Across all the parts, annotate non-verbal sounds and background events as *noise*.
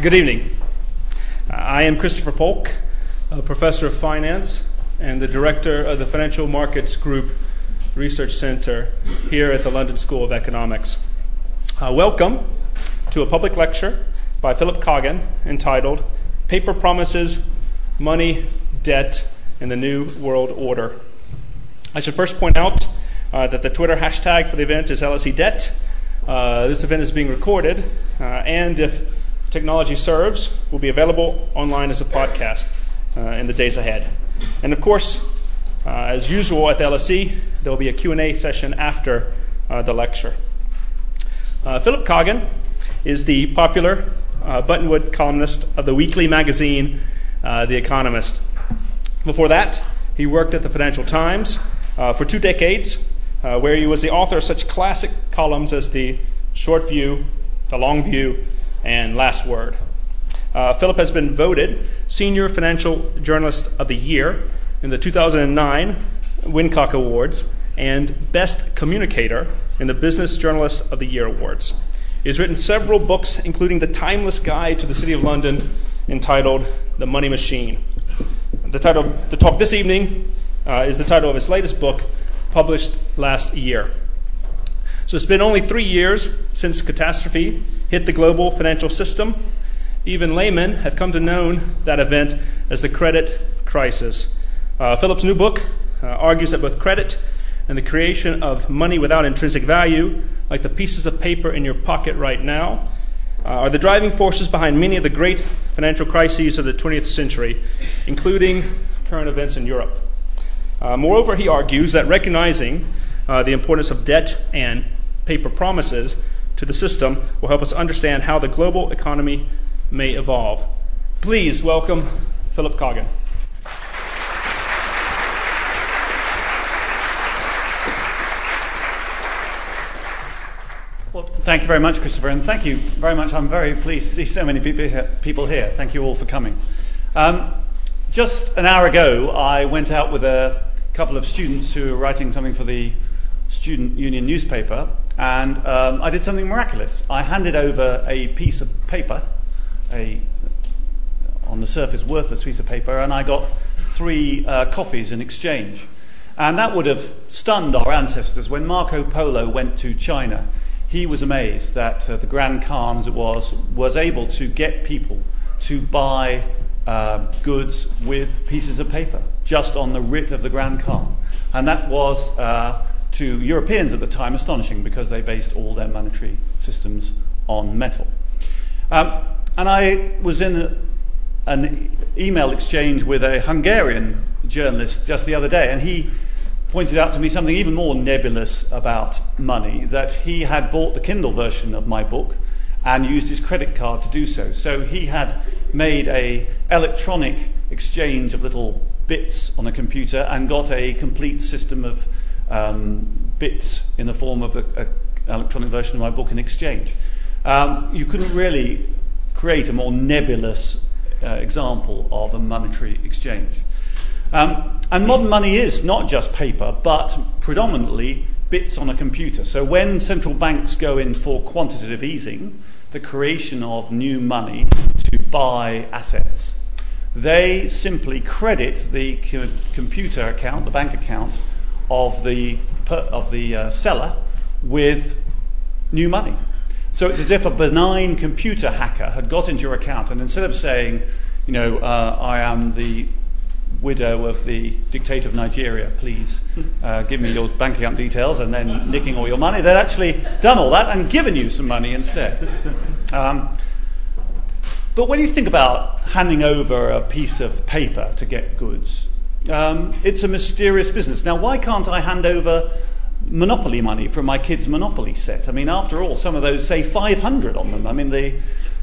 Good evening. I am Christopher Polk, a professor of finance and the director of the Financial Markets Group Research Center here at the London School of Economics. Uh, welcome to a public lecture by Philip Coggan entitled Paper Promises, Money, Debt, and the New World Order. I should first point out uh, that the Twitter hashtag for the event is LSE Debt. Uh, this event is being recorded, uh, and if technology serves, will be available online as a podcast uh, in the days ahead. And of course, uh, as usual at the LSE, there will be a Q&A session after uh, the lecture. Uh, Philip Coggan is the popular uh, Buttonwood columnist of the weekly magazine, uh, The Economist. Before that, he worked at the Financial Times for two decades, where he was the author of such classic columns as The Short View, The Long View, and last word. Uh, Philip has been voted Senior Financial Journalist of the Year in the 2009 Wincott Awards and Best Communicator in the Business Journalist of the Year Awards. He has written several books, including The Timeless Guide to the City of London, entitled The Money Machine. The title, of the talk this evening, uh, is the title of his latest book, published last year. So it's been only three years since catastrophe hit the global financial system. Even laymen have come to know that event as the credit crisis. Uh, Philip's new book uh, argues that both credit and the creation of money without intrinsic value, like the pieces of paper in your pocket right now, uh, are the driving forces behind many of the great financial crises of the 20th century, including current events in Europe. Uh, moreover, he argues that recognizing uh, the importance of debt and paper promises to the system will help us understand how the global economy may evolve. Please welcome Philip Coggan. Well, thank you very much, Christopher, and thank you very much. I'm very pleased to see so many people here. Thank you all for coming. Um, just an hour ago, I went out with a couple of students who were writing something for the Student Union newspaper, and um, I did something miraculous. I handed over a piece of paper, a on the surface worthless piece of paper, and I got three uh, coffees in exchange. And that would have stunned our ancestors. When Marco Polo went to China, he was amazed that uh, the Grand Khan, as it was, was able to get people to buy uh, goods with pieces of paper just on the writ of the Grand Khan. And that was uh, to Europeans at the time astonishing because they based all their monetary systems on metal. Um, and I was in a, an email exchange with a Hungarian journalist just the other day, and he pointed out to me something even more nebulous about money that he had bought the Kindle version of my book and used his credit card to do so. So he had made a electronic exchange of little bits on a computer and got a complete system of um, bits in the form of an electronic version of my book in exchange. Um, you couldn't really create a more nebulous uh, example of a monetary exchange. Um, and modern money is not just paper, but predominantly bits on a computer. So when central banks go in for quantitative easing, the creation of new money to buy assets, they simply credit the co- computer account, the bank account, of the, of the uh, seller with new money. So it's as if a benign computer hacker had got into your account and instead of saying, you know, uh, I am the widow of the dictator of Nigeria, please uh, give me your bank account details, and then nicking all your money, they'd actually done all that and given you some money instead. Um, but when you think about handing over a piece of paper to get goods, um, it's a mysterious business. Now, why can't I hand over Monopoly money from my kids' Monopoly set? I mean, after all, some of those say 500 on them. I mean, the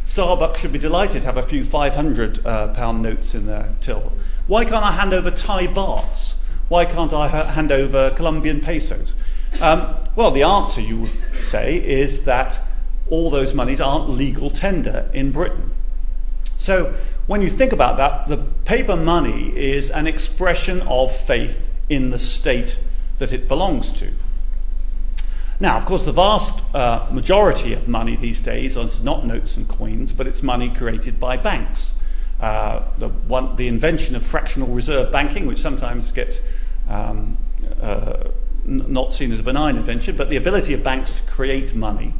Starbucks should be delighted to have a few 500 uh, pound notes in their till. Why can't I hand over Thai bahts? Why can't I ha- hand over Colombian pesos? Um, well, the answer you would say is that all those monies aren't legal tender in Britain. So when you think about that, the paper money is an expression of faith in the state that it belongs to. Now, of course, the vast uh, majority of money these days is not notes and coins, but it's money created by banks. Uh, the, one, the, invention of fractional reserve banking, which sometimes gets um, uh, n- not seen as a benign invention, but the ability of banks to create money,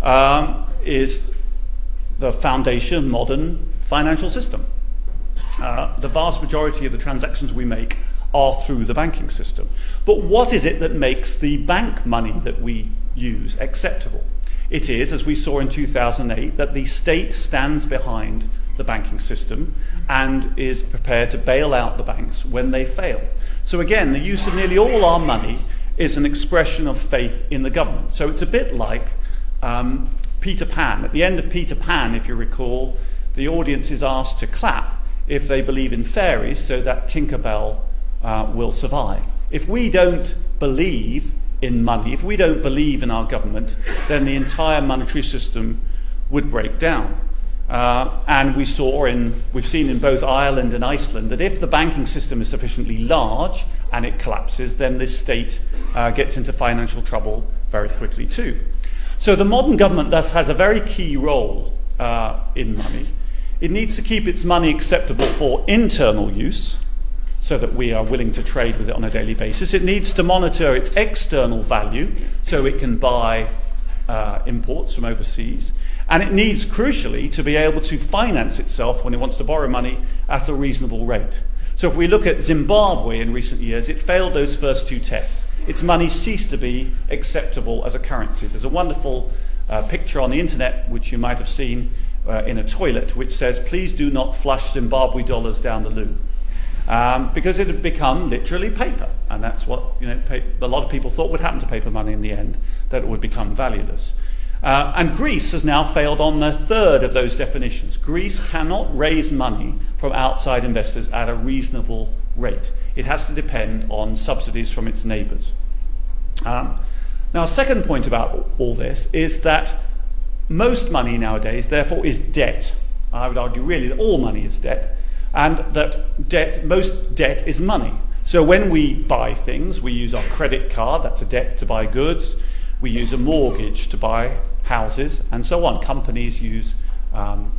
um, is the foundation of modern financial system. Uh, the vast majority of the transactions we make are through the banking system. But what is it that makes the bank money that we use acceptable? It is, as we saw in 2008, that the state stands behind the banking system and is prepared to bail out the banks when they fail. So, again, the use of nearly all our money is an expression of faith in the government. So, it's a bit like um, Peter Pan. At the end of Peter Pan, if you recall, the audience is asked to clap if they believe in fairies so that Tinkerbell uh, will survive. If we don't believe in money, if we don't believe in our government, then the entire monetary system would break down. Uh, and we saw in, we've seen in both Ireland and Iceland that if the banking system is sufficiently large and it collapses, then this state uh, gets into financial trouble very quickly too. So the modern government thus has a very key role uh, in money. It needs to keep its money acceptable for internal use, so that we are willing to trade with it on a daily basis. It needs to monitor its external value so it can buy uh, imports from overseas. And it needs, crucially, to be able to finance itself when it wants to borrow money at a reasonable rate. So if we look at Zimbabwe in recent years, it failed those first two tests. Its money ceased to be acceptable as a currency. There's a wonderful uh, picture on the internet, which you might have seen uh, in a toilet, which says, Please do not flush Zimbabwe dollars down the loo um, because it had become literally paper. And that's what you know, a lot of people thought would happen to paper money in the end, that it would become valueless. Uh, and Greece has now failed on the third of those definitions. Greece cannot raise money from outside investors at a reasonable rate. It has to depend on subsidies from its neighbours. Um, now, a second point about all this is that most money nowadays, therefore, is debt. I would argue, really, that all money is debt and that debt, most debt is money. So when we buy things, we use our credit card, that's a debt to buy goods. We use a mortgage to buy houses, and so on. Companies use um,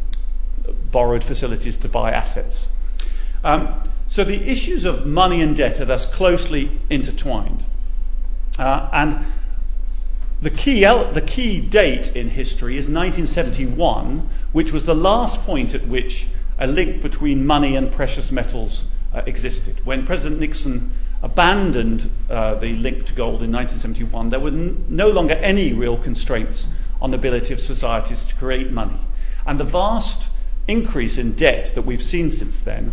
borrowed facilities to buy assets. Um, so the issues of money and debt are thus closely intertwined. Uh, and the key, the key date in history is 1971, which was the last point at which a link between money and precious metals uh, existed. When President Nixon abandoned uh, the link to gold in 1971, there were n- no longer any real constraints on the ability of societies to create money. And the vast increase in debt that we've seen since then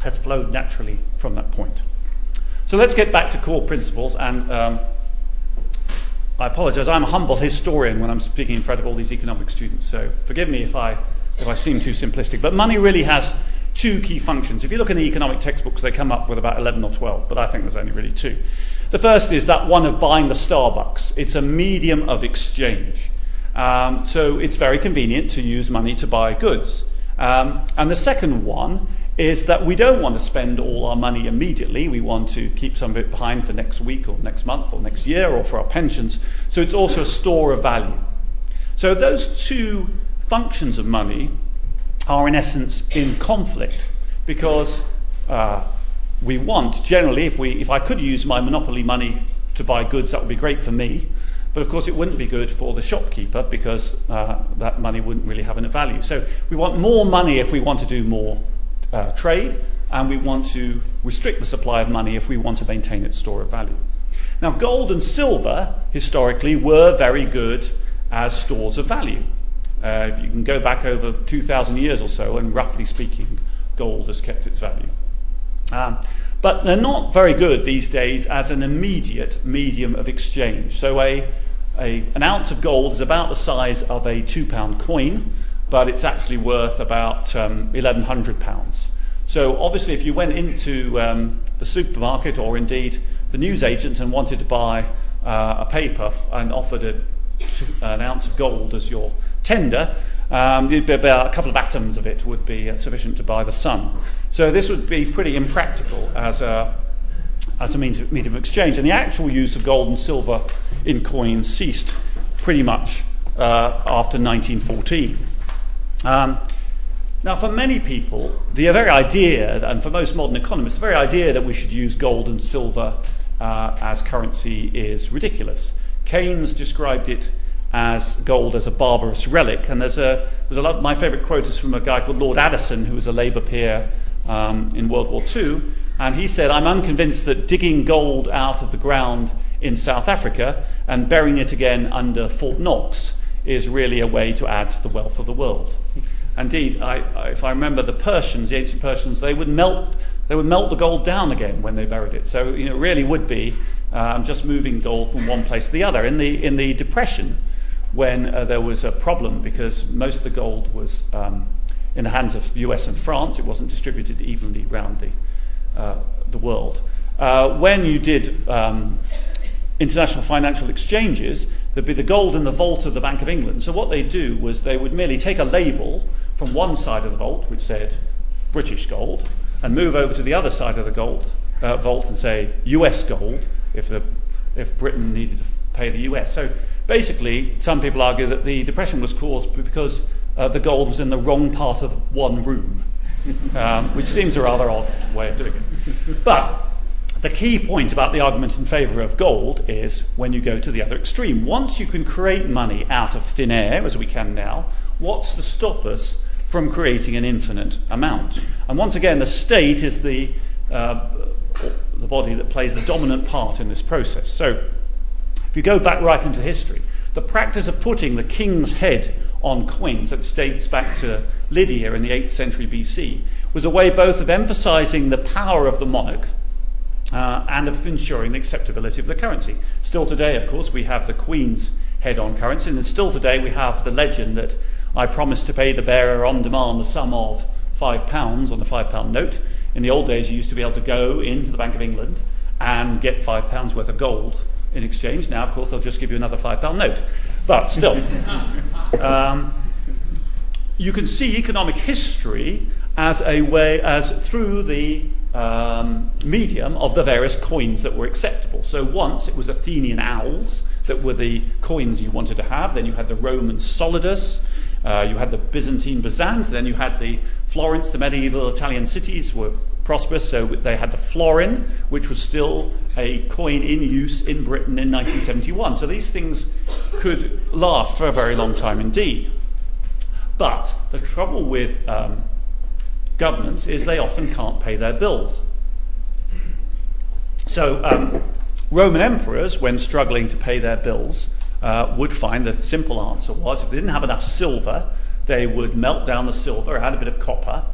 has flowed naturally from that point. So let's get back to core principles. And um, I apologize, I'm a humble historian when I'm speaking in front of all these economic students, so forgive me if I if I seem too simplistic. But money really has two key functions. If you look in the economic textbooks, they come up with about 11 or 12, but I think there's only really two. The first is that one of buying the Starbucks, it's a medium of exchange. Um, so it's very convenient to use money to buy goods. Um, and the second one is that we don't want to spend all our money immediately. We want to keep some of it behind for next week or next month or next year or for our pensions. So it's also a store of value. So those two functions of money are in essence in conflict because uh, we want generally if we if I could use my monopoly money to buy goods that would be great for me but of course it wouldn't be good for the shopkeeper because uh, that money wouldn't really have any value so we want more money if we want to do more uh, trade and we want to restrict the supply of money if we want to maintain its store of value now gold and silver historically were very good as stores of value uh, you can go back over 2,000 years or so, and roughly speaking, gold has kept its value. Um, but they're not very good these days as an immediate medium of exchange. So, a, a, an ounce of gold is about the size of a two pound coin, but it's actually worth about um, 1,100 pounds. So, obviously, if you went into um, the supermarket or indeed the newsagent and wanted to buy uh, a paper and offered an ounce of gold as your tender, um, about a couple of atoms of it would be uh, sufficient to buy the sun. So this would be pretty impractical as a, as a means of, medium of exchange. And the actual use of gold and silver in coins ceased pretty much uh, after 1914. Um, now, for many people, the very idea, and for most modern economists, the very idea that we should use gold and silver uh, as currency is ridiculous. Keynes described it as gold as a barbarous relic, and there's a, there's a lot, my favourite quote is from a guy called Lord Addison, who was a Labour peer um, in World War II, and he said, I'm unconvinced that digging gold out of the ground in South Africa and burying it again under Fort Knox is really a way to add to the wealth of the world. Indeed, I, I, if I remember the Persians, the ancient Persians, they would melt, they would melt the gold down again when they buried it. So you know, it really would be um, just moving gold from one place to the other. In the, in the Depression, when uh, there was a problem because most of the gold was um, in the hands of the US and France, it wasn't distributed evenly around the, uh, the world. Uh, when you did um, international financial exchanges, there'd be the gold in the vault of the Bank of England. So what they'd do was they would merely take a label from one side of the vault, which said British gold, and move over to the other side of the gold uh, vault and say US gold if, the, if Britain needed to pay the US. So basically, some people argue that the depression was caused because uh, the gold was in the wrong part of one room, *laughs* um, which seems a rather odd way of doing it. But the key point about the argument in favour of gold is when you go to the other extreme. Once you can create money out of thin air, as we can now, what's to stop us from creating an infinite amount? And once again, the state is the, uh, the body that plays the dominant part in this process. So, if you go back right into history, the practice of putting the king's head on coins that dates back to Lydia in the 8th century BC was a way both of emphasizing the power of the monarch uh, and of ensuring the acceptability of the currency. Still today, of course, we have the Queen's head on currency, and still today we have the legend that I promised to pay the bearer on demand the sum of five pounds on the five pound note. In the old days, you used to be able to go into the Bank of England and get five pounds worth of gold in exchange. Now, of course, they'll just give you another five pound note. But still, *laughs* um, you can see economic history as a way, as through the um, medium of the various coins that were acceptable. So once it was Athenian owls that were the coins you wanted to have, then you had the Roman solidus, uh, you had the Byzantine bezant, then you had the Florence, the medieval Italian cities were prosperous, so they had the florin, which was still a coin in use in Britain in 1971. So these things could last for a very long time indeed. But the trouble with um, governments is they often can't pay their bills. So, um, Roman emperors, when struggling to pay their bills, uh, would find the simple answer was if they didn't have enough silver, they would melt down the silver, add a bit of copper,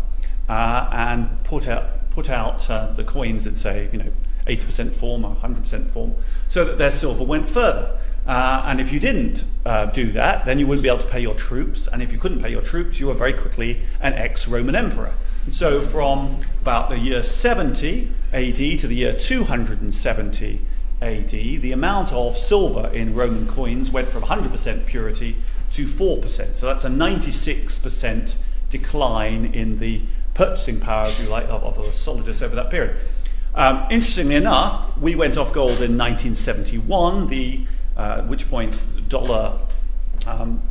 uh, and put out, put out uh, the coins in, say, you know, 80% form or 100% form, so that their silver went further. Uh, and if you didn't uh, do that, then you wouldn't be able to pay your troops. And if you couldn't pay your troops, you were very quickly an ex Roman emperor. So, from about the year 70 AD to the year 270 AD, the amount of silver in Roman coins went from 100% purity to 4%. So, that's a 96% decline in the purchasing power, if you like, of, of the solidus over that period. Um, interestingly enough, we went off gold in 1971, the, uh, at which point dollar, um,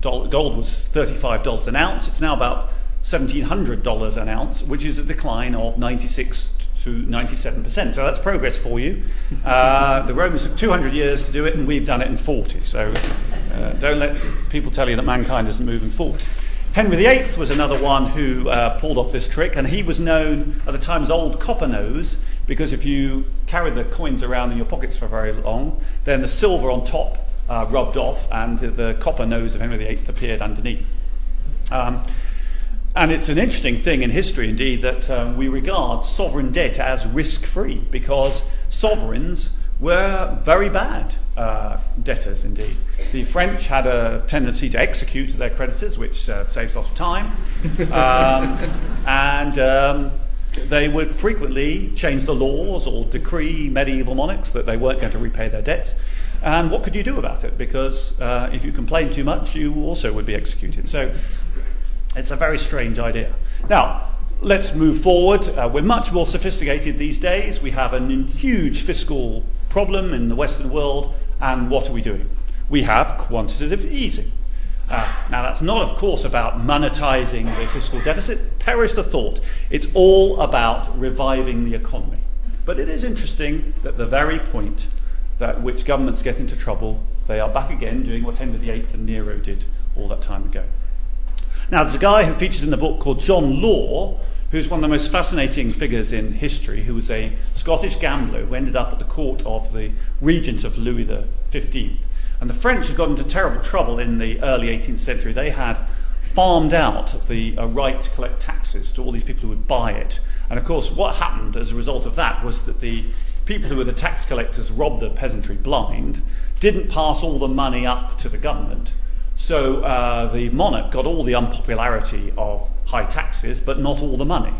dollar, gold was $35 an ounce. It's now about $1,700 an ounce, which is a decline of 96 to 97%. So that's progress for you. Uh, *laughs* the Romans took 200 years to do it, and we've done it in 40. So uh, don't let people tell you that mankind isn't moving forward. Henry VIII was another one who uh, pulled off this trick, and he was known at the time as Old Copper Nose because if you carried the coins around in your pockets for very long, then the silver on top uh, rubbed off, and the copper nose of Henry VIII appeared underneath. Um, and it's an interesting thing in history, indeed, that um, we regard sovereign debt as risk free because sovereigns were very bad uh, debtors indeed. The French had a tendency to execute their creditors, which uh, saves a lot of time. Um, and um, they would frequently change the laws or decree medieval monarchs that they weren't going to repay their debts. And what could you do about it? Because uh, if you complained too much, you also would be executed. So it's a very strange idea. Now, let's move forward. Uh, we're much more sophisticated these days. We have a huge fiscal problem in the Western world, and what are we doing? We have quantitative easing. Uh, now, that's not, of course, about monetizing the fiscal deficit. Perish the thought. It's all about reviving the economy. But it is interesting that the very point that which governments get into trouble, they are back again doing what Henry VIII and Nero did all that time ago. Now, there's a guy who features in the book called John Law, who's one of the most fascinating figures in history, who was a Scottish gambler who ended up at the court of the regent of Louis XV. And the French had got into terrible trouble in the early 18th century. They had farmed out the uh, right to collect taxes to all these people who would buy it. And of course, what happened as a result of that was that the people who were the tax collectors robbed the peasantry blind, didn't pass all the money up to the government, so uh, the monarch got all the unpopularity of high taxes, but not all the money.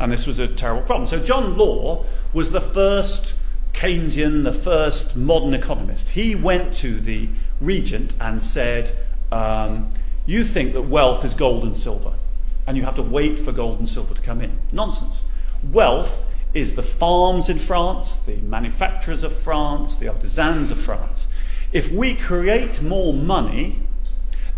And this was a terrible problem. So John Law was the first Keynesian, the first modern economist. He went to the regent and said, um, You think that wealth is gold and silver, and you have to wait for gold and silver to come in. Nonsense. Wealth is the farms in France, the manufacturers of France, the artisans of France. If we create more money,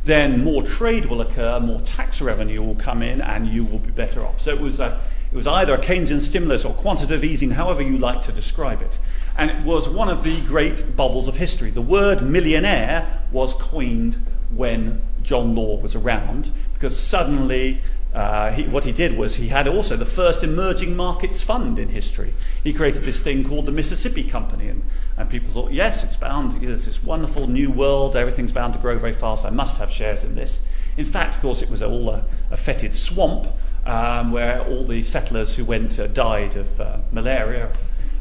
then more trade will occur, more tax revenue will come in, and you will be better off. So it was, a, it was either a Keynesian stimulus or quantitative easing, however you like to describe it. And it was one of the great bubbles of history. The word millionaire was coined when John Law was around, because suddenly uh, he, what he did was he had also the first emerging markets fund in history. He created this thing called the Mississippi Company, and, and people thought, yes, it's bound, there's this wonderful new world, everything's bound to grow very fast, I must have shares in this. In fact, of course, it was all a, a fetid swamp um, where all the settlers who went uh, died of uh, malaria.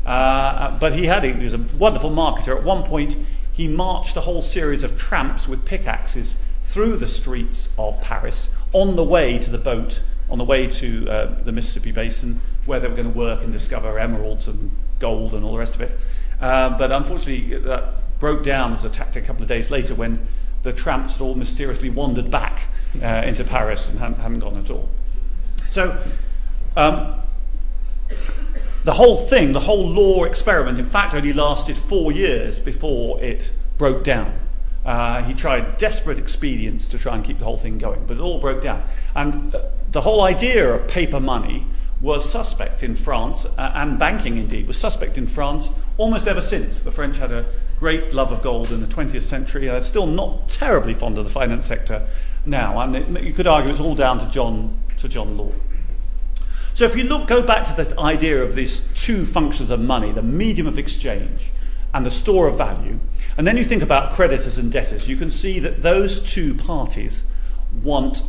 Uh, but he had, he was a wonderful marketer. At one point, he marched a whole series of tramps with pickaxes through the streets of Paris on the way to the boat, on the way to uh, the Mississippi Basin, where they were going to work and discover emeralds and gold and all the rest of it. Uh, but unfortunately, that broke down as a tactic a couple of days later when the tramps all mysteriously wandered back uh, into Paris and hadn't, hadn't, gone at all. So, um, the whole thing, the whole law experiment, in fact, only lasted four years before it broke down. Uh, he tried desperate expedients to try and keep the whole thing going, but it all broke down. And uh, the whole idea of paper money was suspect in France, uh, and banking indeed was suspect in France almost ever since. The French had a great love of gold in the 20th century. They're still not terribly fond of the finance sector now, and it, you could argue it's all down to John, to John Law. So if you look, go back to the idea of these two functions of money, the medium of exchange and the store of value, and then you think about creditors and debtors, you can see that those two parties want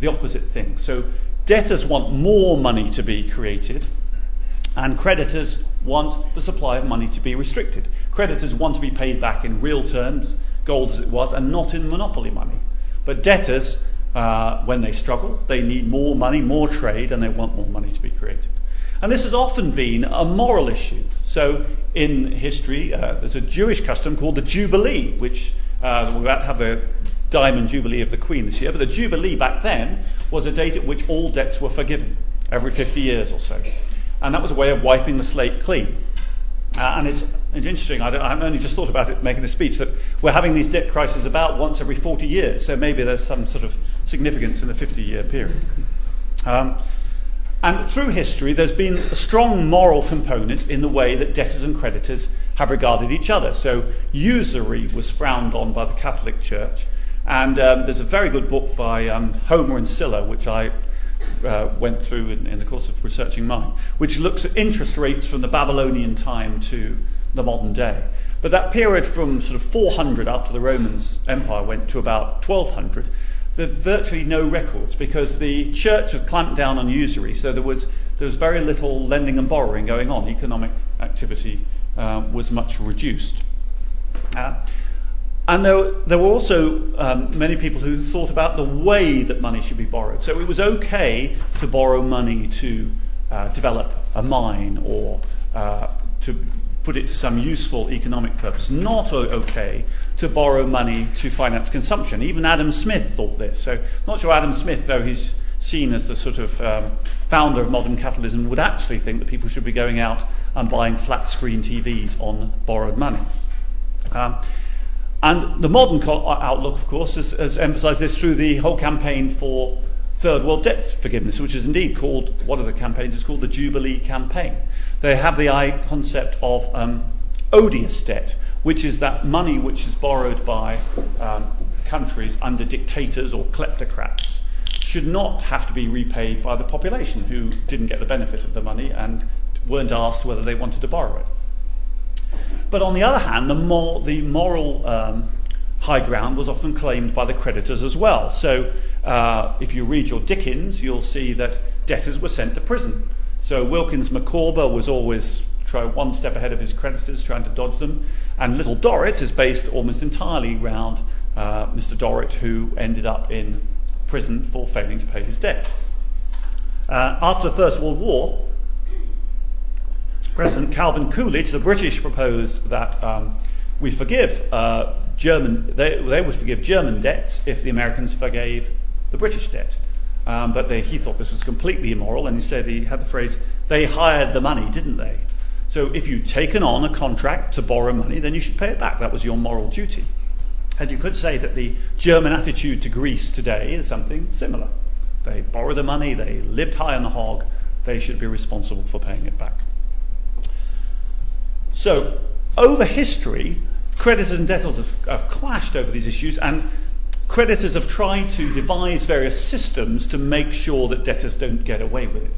the opposite thing. So debtors want more money to be created, and creditors want the supply of money to be restricted. Creditors want to be paid back in real terms, gold as it was, and not in monopoly money. But debtors, uh, when they struggle, they need more money, more trade, and they want more money to be created. And this has often been a moral issue. So, in history, uh, there's a Jewish custom called the Jubilee, which uh, we're about to have the Diamond Jubilee of the Queen this year. But the Jubilee back then was a date at which all debts were forgiven every 50 years or so. And that was a way of wiping the slate clean. Uh, and it's, it's interesting, I, I only just thought about it making a speech, that we're having these debt crises about once every 40 years. So maybe there's some sort of significance in the 50 year period. Um, and through history, there's been a strong moral component in the way that debtors and creditors have regarded each other. So, usury was frowned on by the Catholic Church. And um, there's a very good book by um, Homer and Sylla, which I uh, went through in, in, the course of researching mine, which looks at interest rates from the Babylonian time to the modern day. But that period from sort of 400 after the Roman Empire went to about 1200 there virtually no records because the church had clamped down on usury, so there was, there was very little lending and borrowing going on. Economic activity uh, was much reduced. Uh, and there, there, were also um, many people who thought about the way that money should be borrowed. So it was okay to borrow money to uh, develop a mine or uh, to put it to some useful economic purpose. Not okay to borrow money to finance consumption. Even Adam Smith thought this. So, not sure Adam Smith, though he's seen as the sort of um, founder of modern capitalism, would actually think that people should be going out and buying flat screen TVs on borrowed money. Um, and the modern co- uh, outlook, of course, has, has emphasized this through the whole campaign for third world debt forgiveness, which is indeed called, one of the campaigns is called the Jubilee Campaign. They have the concept of um, odious debt, which is that money which is borrowed by um, countries under dictators or kleptocrats should not have to be repaid by the population who didn't get the benefit of the money and weren't asked whether they wanted to borrow it. But on the other hand, the, more, the moral um, high ground was often claimed by the creditors as well. So uh, if you read your Dickens, you'll see that debtors were sent to prison. So Wilkins Micawber was always try one step ahead of his creditors, trying to dodge them. And Little Dorrit is based almost entirely around uh, Mr. Dorrit, who ended up in prison for failing to pay his debt. Uh, after the First World War, President Calvin Coolidge, the British, proposed that um, we forgive uh, German, they, they, would forgive German debts if the Americans forgave the British debt. Um, but they, he thought this was completely immoral, and he said he had the phrase, they hired the money, didn't they? So if you'd taken on a contract to borrow money, then you should pay it back. That was your moral duty. And you could say that the German attitude to Greece today is something similar. They borrow the money, they lived high on the hog, they should be responsible for paying it back. So, over history, creditors and debtors have, have clashed over these issues, and creditors have tried to devise various systems to make sure that debtors don't get away with it.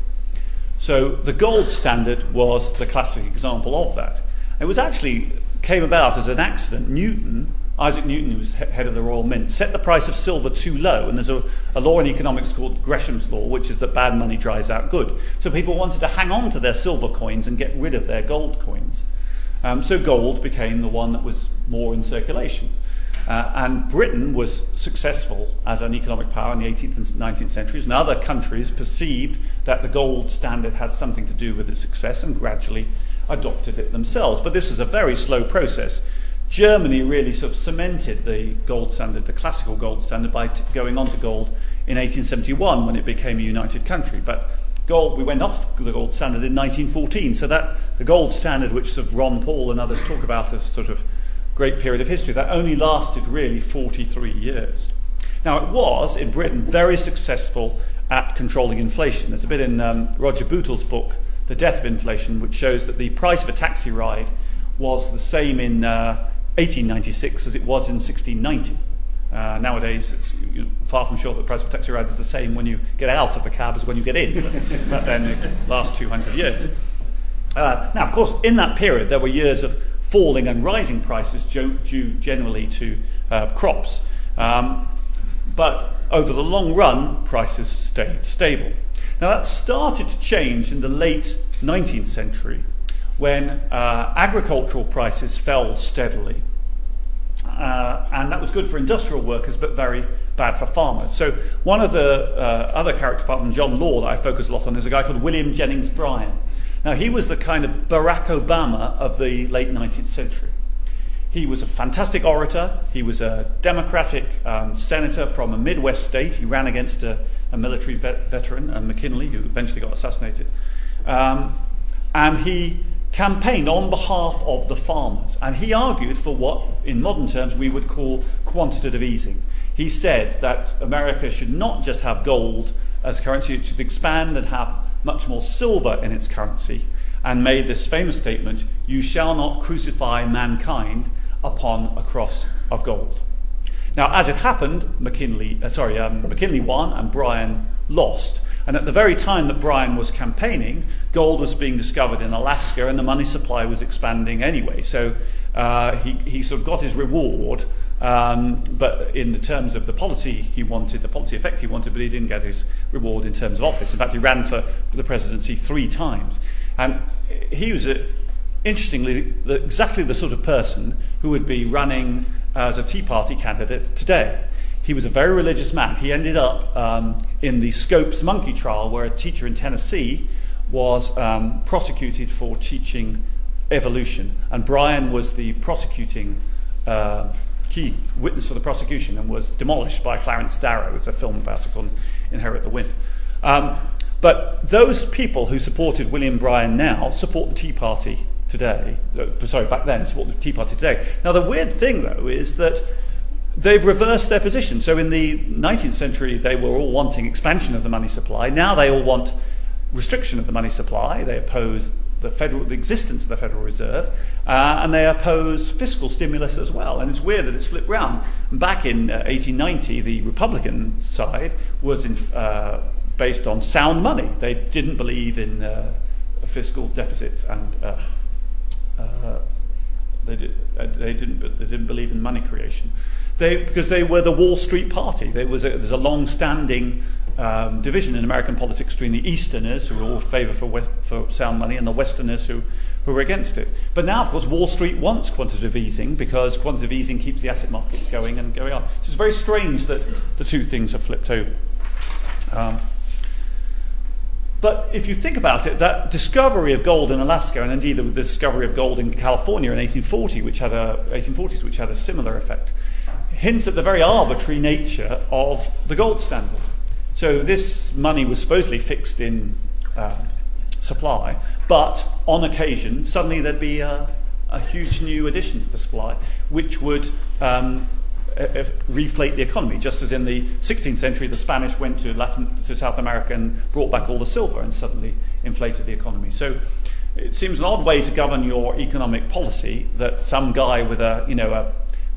So, the gold standard was the classic example of that. It was actually came about as an accident. Newton Isaac Newton, who was head of the Royal Mint, set the price of silver too low. And there's a, a, law in economics called Gresham's Law, which is that bad money dries out good. So people wanted to hang on to their silver coins and get rid of their gold coins. Um, so gold became the one that was more in circulation. Uh, and Britain was successful as an economic power in the 18th and 19th centuries, and other countries perceived that the gold standard had something to do with its success and gradually adopted it themselves. But this is a very slow process. Germany really sort of cemented the gold standard, the classical gold standard, by t- going on to gold in 1871 when it became a united country. But gold, we went off the gold standard in 1914. So that the gold standard, which sort of Ron Paul and others talk about as sort of great period of history, that only lasted really 43 years. Now it was in Britain very successful at controlling inflation. There's a bit in um, Roger Bootle's book, The Death of Inflation, which shows that the price of a taxi ride was the same in uh, 1896 as it was in 1690. Uh, nowadays, it's you know, far from sure that the price of a taxi ride is the same when you get out of the cab as when you get in, but, then it lasts 200 years. Uh, now, of course, in that period, there were years of falling and rising prices due generally to uh, crops. Um, but over the long run, prices stayed stable. Now, that started to change in the late 19th century when uh, agricultural prices fell steadily. Uh, and that was good for industrial workers, but very bad for farmers. So, one of the uh, other characters, apart from John Law, that I focus a lot on, is a guy called William Jennings Bryan. Now, he was the kind of Barack Obama of the late 19th century. He was a fantastic orator. He was a Democratic um, senator from a Midwest state. He ran against a, a military vet- veteran, uh, McKinley, who eventually got assassinated. Um, and he campaigned on behalf of the farmers, and he argued for what, in modern terms, we would call quantitative easing. He said that America should not just have gold as currency, it should expand and have much more silver in its currency, and made this famous statement You shall not crucify mankind upon a cross of gold. Now, as it happened, McKinley, uh, sorry, um, McKinley won and Bryan lost. And at the very time that Bryan was campaigning, gold was being discovered in Alaska and the money supply was expanding anyway. So uh, he, he sort of got his reward, um, but in the terms of the policy he wanted, the policy effect he wanted, but he didn't get his reward in terms of office. In fact, he ran for the presidency three times. And he was, a, interestingly, the, exactly the sort of person who would be running as a Tea Party candidate today. He was a very religious man. He ended up um, in the Scopes monkey trial, where a teacher in Tennessee was um, prosecuted for teaching evolution. And Bryan was the prosecuting uh, key witness for the prosecution and was demolished by Clarence Darrow. It's a film about it called inherit the Wind. Um, but those people who supported William Bryan now support the Tea Party today. Uh, sorry, back then, support the Tea Party today. Now, the weird thing, though, is that they've reversed their position. So in the 19th century, they were all wanting expansion of the money supply. Now they all want restriction of the money supply. They oppose the, federal, the existence of the Federal Reserve, uh, and they oppose fiscal stimulus as well. And it's weird that it's flipped round. Back in uh, 1890, the Republican side was in, uh, based on sound money. They didn't believe in uh, fiscal deficits and uh, uh, they, did, they, didn't, they didn't believe in money creation. They, because they were the Wall Street Party. There was a, there's a long standing um, division in American politics between the Easterners, who were all favour for, West, for sound money, and the Westerners, who, who were against it. But now, of course, Wall Street wants quantitative easing because quantitative easing keeps the asset markets going and going on. So it's very strange that the two things have flipped over. Um, but if you think about it, that discovery of gold in Alaska, and indeed the, discovery of gold in California in 1840, which had a, 1840s, which had a similar effect, hints at the very arbitrary nature of the gold standard. So this money was supposedly fixed in uh, supply, but on occasion, suddenly there'd be a, a, huge new addition to the supply, which would um, reflate the economy, just as in the 16th century the Spanish went to Latin to South America and brought back all the silver and suddenly inflated the economy. So it seems an odd way to govern your economic policy that some guy with a you know a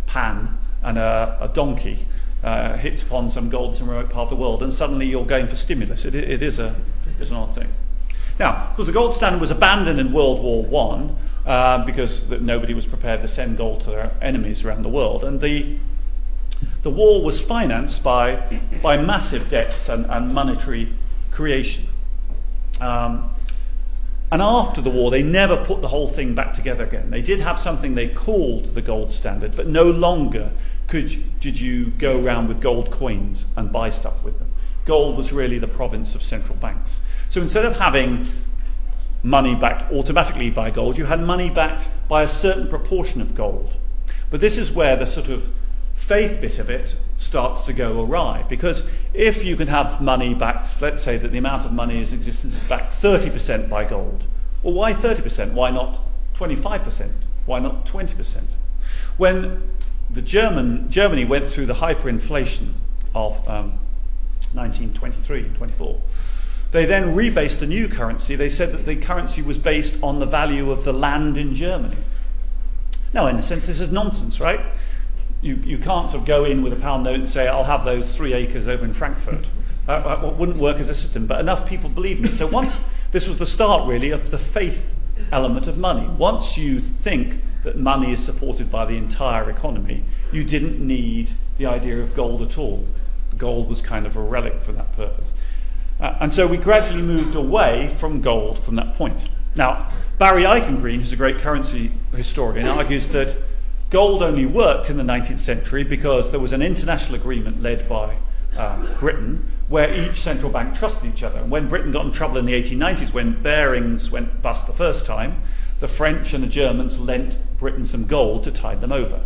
pan and a, a donkey uh, hits upon some gold in some remote part of the world, and suddenly you're going for stimulus. It, it is, a, is an odd thing. Now, because the gold standard was abandoned in World War I uh, because nobody was prepared to send gold to their enemies around the world, and the, the war was financed by, by massive debts and, and monetary creation. Um, and after the war, they never put the whole thing back together again. They did have something they called the gold standard, but no longer could did you go around with gold coins and buy stuff with them. Gold was really the province of central banks. So instead of having money backed automatically by gold, you had money backed by a certain proportion of gold. But this is where the sort of faith bit of it starts to go awry. Because if you can have money backed, let's say that the amount of money in existence is backed 30% by gold, well, why 30%? Why not 25%? Why not 20%? When the German, Germany went through the hyperinflation of um, 1923 and 24, they then rebased the new currency. They said that the currency was based on the value of the land in Germany. Now, in a sense, this is nonsense, right? You, you can't sort of go in with a pound note and say, I'll have those three acres over in Frankfurt. That, that wouldn't work as a system, but enough people believe in it. So once this was the start, really, of the faith element of money. Once you think that money is supported by the entire economy, you didn't need the idea of gold at all. Gold was kind of a relic for that purpose. Uh, and so we gradually moved away from gold from that point. Now, Barry Eichengreen, who's a great currency historian, argues that Gold only worked in the 19th century because there was an international agreement led by um, Britain where each central bank trusted each other. And when Britain got in trouble in the 1890s, when Barings went bust the first time, the French and the Germans lent Britain some gold to tide them over.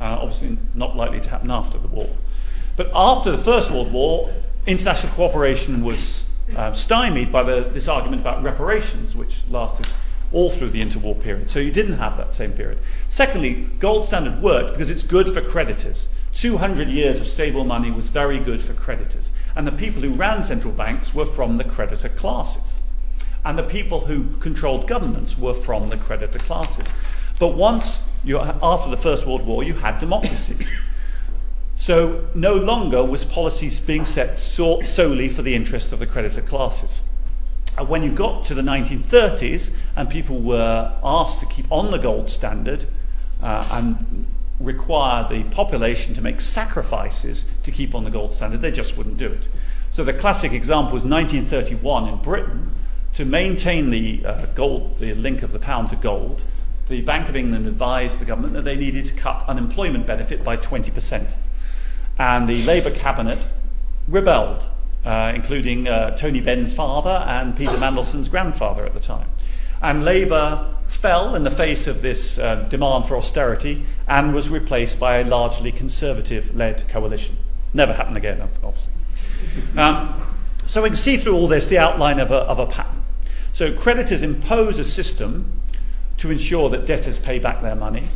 Uh, obviously, not likely to happen after the war. But after the First World War, international cooperation was uh, stymied by the, this argument about reparations, which lasted all through the interwar period. So you didn't have that same period. Secondly, gold standard worked because it's good for creditors. 200 years of stable money was very good for creditors. And the people who ran central banks were from the creditor classes. And the people who controlled governments were from the creditor classes. But once, you, after the First World War, you had democracies. So no longer was policies being set solely for the interest of the creditor classes. Uh, when you got to the 1930s and people were asked to keep on the gold standard uh, and require the population to make sacrifices to keep on the gold standard, they just wouldn't do it. So the classic example was 1931 in Britain. To maintain the uh, gold, the link of the pound to gold, the Bank of England advised the government that they needed to cut unemployment benefit by 20%. And the Labour cabinet rebelled uh, including uh, Tony Benn's father and Peter Mandelson's grandfather at the time. And Labour fell in the face of this uh, demand for austerity and was replaced by a largely conservative led coalition. Never happened again, obviously. Um, so we can see through all this the outline of a, of a pattern. So creditors impose a system to ensure that debtors pay back their money,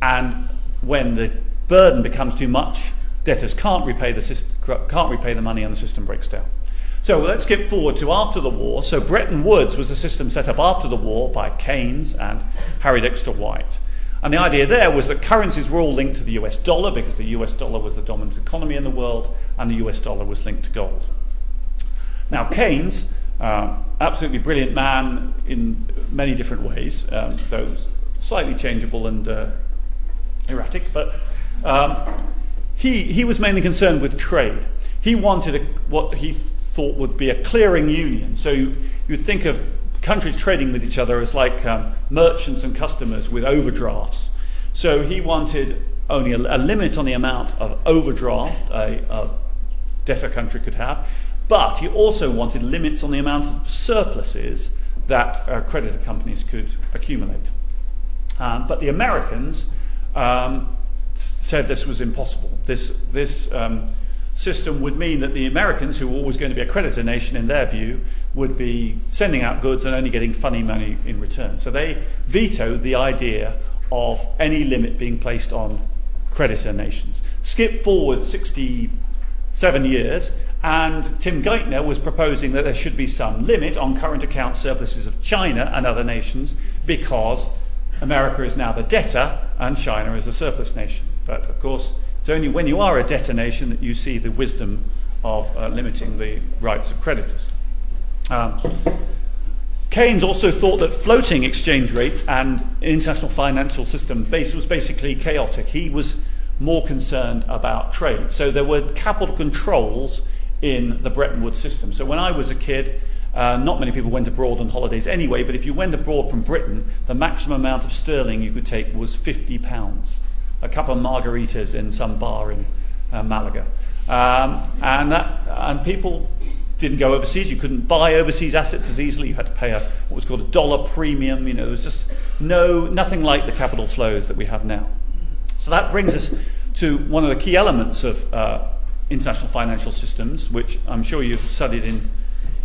and when the burden becomes too much, debtors can't repay the, system, can't repay the money and the system breaks down. So let's skip forward to after the war. So Bretton Woods was a system set up after the war by Keynes and Harry Dexter White. And the idea there was that currencies were all linked to the US dollar because the US dollar was the dominant economy in the world and the US dollar was linked to gold. Now, Keynes, uh, absolutely brilliant man in many different ways, um, though slightly changeable and uh, erratic, but um, he, he was mainly concerned with trade. He wanted a, what he thought would be a clearing union. So you, you'd think of countries trading with each other as like um, merchants and customers with overdrafts. So he wanted only a, a limit on the amount of overdraft a, a debtor country could have, but he also wanted limits on the amount of surpluses that uh, creditor companies could accumulate. Um, but the Americans um, said this was impossible. This, this um, system would mean that the Americans, who were always going to be a creditor nation in their view, would be sending out goods and only getting funny money in return. So they vetoed the idea of any limit being placed on creditor nations. Skip forward 67 years, and Tim Geithner was proposing that there should be some limit on current account surpluses of China and other nations because America is now the debtor and China is a surplus nation. But of course, it's only when you are a debtor nation that you see the wisdom of uh, limiting the rights of creditors. Um, Keynes also thought that floating exchange rates and international financial system base was basically chaotic. He was more concerned about trade. So there were capital controls in the Bretton Woods system. So when I was a kid, uh, not many people went abroad on holidays anyway, but if you went abroad from Britain, the maximum amount of sterling you could take was 50 pounds. A couple of margaritas in some bar in uh, Malaga. Um, and, that, and people didn't go overseas. You couldn't buy overseas assets as easily. You had to pay a, what was called a dollar premium. You know, there was just no, nothing like the capital flows that we have now. So that brings us to one of the key elements of uh, international financial systems, which I'm sure you've studied in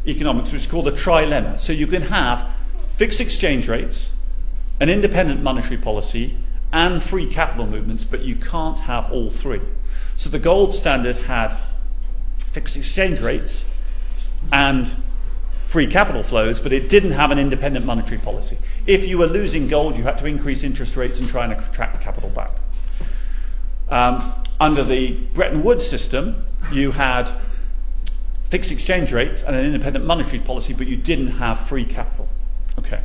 economics, which is called the trilemma. So you can have fixed exchange rates, an independent monetary policy, and free capital movements, but you can't have all three. So the gold standard had fixed exchange rates and free capital flows, but it didn't have an independent monetary policy. If you were losing gold, you had to increase interest rates and try and attract capital back. Um, under the Bretton Woods system, you had fixed exchange rates and an independent monetary policy, but you didn't have free capital. Okay.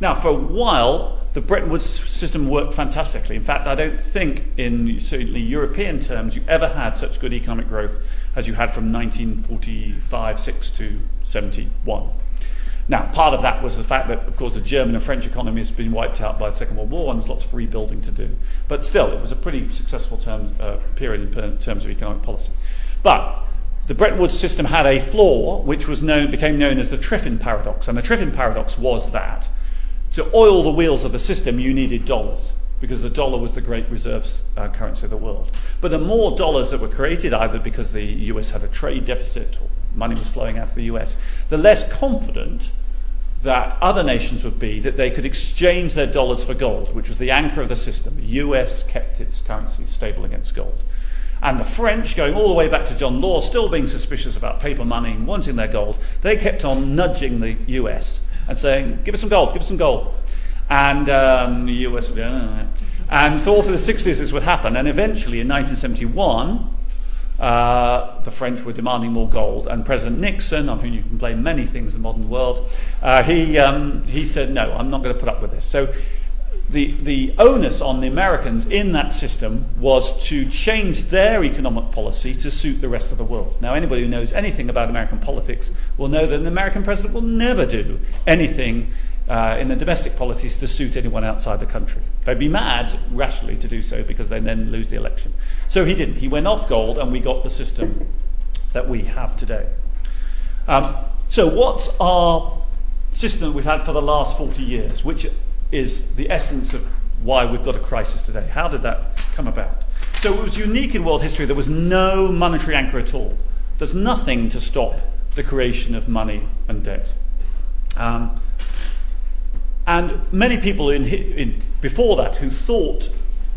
Now, for a while, the Bretton Woods system worked fantastically. In fact, I don't think, in certainly European terms, you ever had such good economic growth as you had from 1945 6 to 71. Now, part of that was the fact that, of course, the German and French economy has been wiped out by the Second World War and there's lots of rebuilding to do. But still, it was a pretty successful term, uh, period in terms of economic policy. But the Bretton Woods system had a flaw which was known, became known as the Triffin paradox. And the Triffin paradox was that to oil the wheels of the system, you needed dollars because the dollar was the great reserves uh, currency of the world. But the more dollars that were created, either because the US had a trade deficit or money was flowing out of the US, the less confident that other nations would be that they could exchange their dollars for gold, which was the anchor of the system. The US kept its currency stable against gold. And the French, going all the way back to John Law, still being suspicious about paper money and wanting their gold, they kept on nudging the US and saying, Give us some gold, give us some gold. And um, the US would be, oh. and so all through the 60s this would happen. And eventually in 1971, uh, the French were demanding more gold, and President Nixon, on whom you can blame many things in the modern world, uh, he, um, he said, No, I'm not going to put up with this. So the, the onus on the Americans in that system was to change their economic policy to suit the rest of the world. Now, anybody who knows anything about American politics will know that an American president will never do anything uh, in the domestic policies to suit anyone outside the country. They'd be mad, rationally, to do so because they then lose the election. So he didn't. He went off gold, and we got the system that we have today. Um, so, what's our system we've had for the last 40 years, which is the essence of why we've got a crisis today? How did that come about? So, it was unique in world history. There was no monetary anchor at all. There's nothing to stop the creation of money and debt. Um, and many people in, in, before that who thought,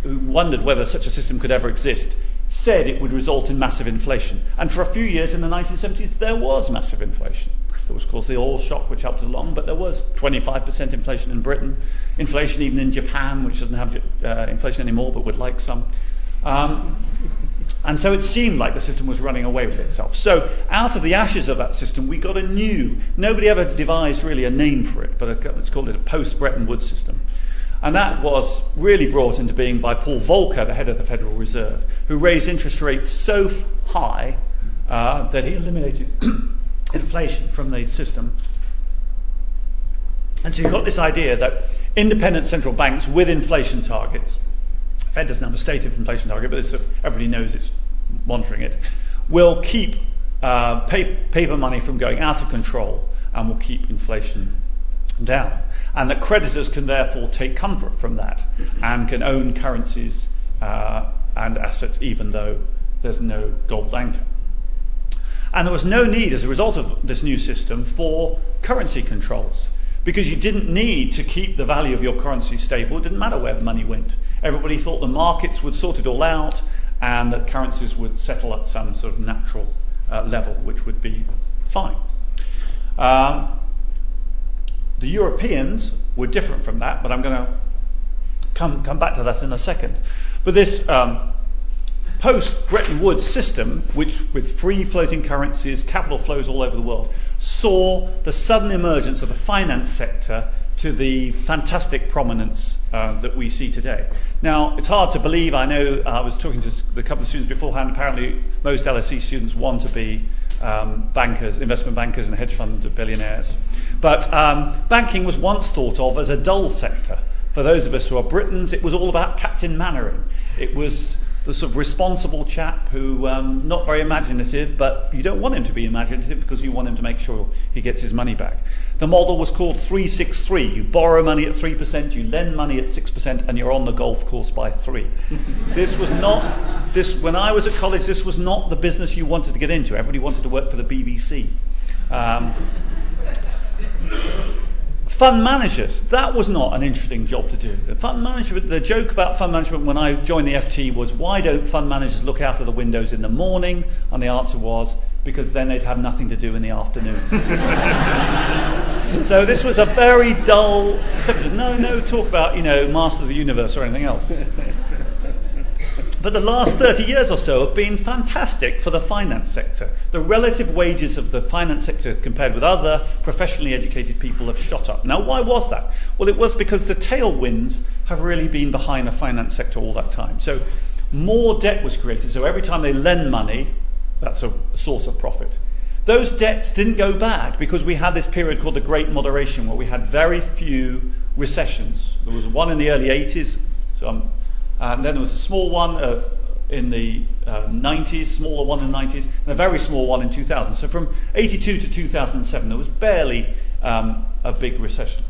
who wondered whether such a system could ever exist, said it would result in massive inflation. And for a few years in the 1970s, there was massive inflation. There was, course, the oil shock, which helped along, but there was 25% inflation in Britain, inflation even in Japan, which doesn't have uh, inflation anymore, but would like some. Um, and so it seemed like the system was running away with itself. So, out of the ashes of that system, we got a new, nobody ever devised really a name for it, but let's call it a post Bretton Woods system. And that was really brought into being by Paul Volcker, the head of the Federal Reserve, who raised interest rates so high uh, that he eliminated inflation from the system. And so you've got this idea that independent central banks with inflation targets Fed doesn't have a stated inflation target, but everybody knows it's monitoring it, will keep uh, pay, paper money from going out of control and will keep inflation down. And that creditors can therefore take comfort from that and can own currencies uh, and assets even though there's no gold anchor. And there was no need, as a result of this new system, for currency controls because you didn't need to keep the value of your currency stable. It didn't matter where the money went. Everybody thought the markets would sort it all out and that currencies would settle at some sort of natural uh, level, which would be fine. Um, the Europeans were different from that, but I'm going to come, come back to that in a second. But this um, post Bretton Woods system, which with free floating currencies, capital flows all over the world, saw the sudden emergence of the finance sector to the fantastic prominence uh, that we see today. Now, it's hard to believe. I know uh, I was talking to a couple of students beforehand. Apparently, most LSE students want to be um, bankers, investment bankers, and hedge fund billionaires. But um, banking was once thought of as a dull sector. For those of us who are Britons, it was all about Captain Mainwaring. It was the sort of responsible chap who, um, not very imaginative, but you don't want him to be imaginative because you want him to make sure he gets his money back. The model was called 363. You borrow money at 3%, you lend money at 6%, and you're on the golf course by 3. *laughs* this was not, this, when I was at college, this was not the business you wanted to get into. Everybody wanted to work for the BBC. Um, Fund managers, that was not an interesting job to do. The fund management, the joke about fund management when I joined the FT was why don't fund managers look out of the windows in the morning? And the answer was because then they'd have nothing to do in the afternoon. *laughs* so this was a very dull. No, no talk about, you know, Master of the Universe or anything else. But the last 30 years or so have been fantastic for the finance sector. The relative wages of the finance sector compared with other professionally educated people have shot up. Now, why was that? Well, it was because the tailwinds have really been behind the finance sector all that time. So, more debt was created. So, every time they lend money, that's a source of profit. Those debts didn't go bad because we had this period called the Great Moderation where we had very few recessions. There was one in the early 80s, so I'm um, then there was a small one uh, in the uh, 90s, smaller one in the 90s, and a very small one in 2000. So from 82 to 2007, there was barely um, a big recession.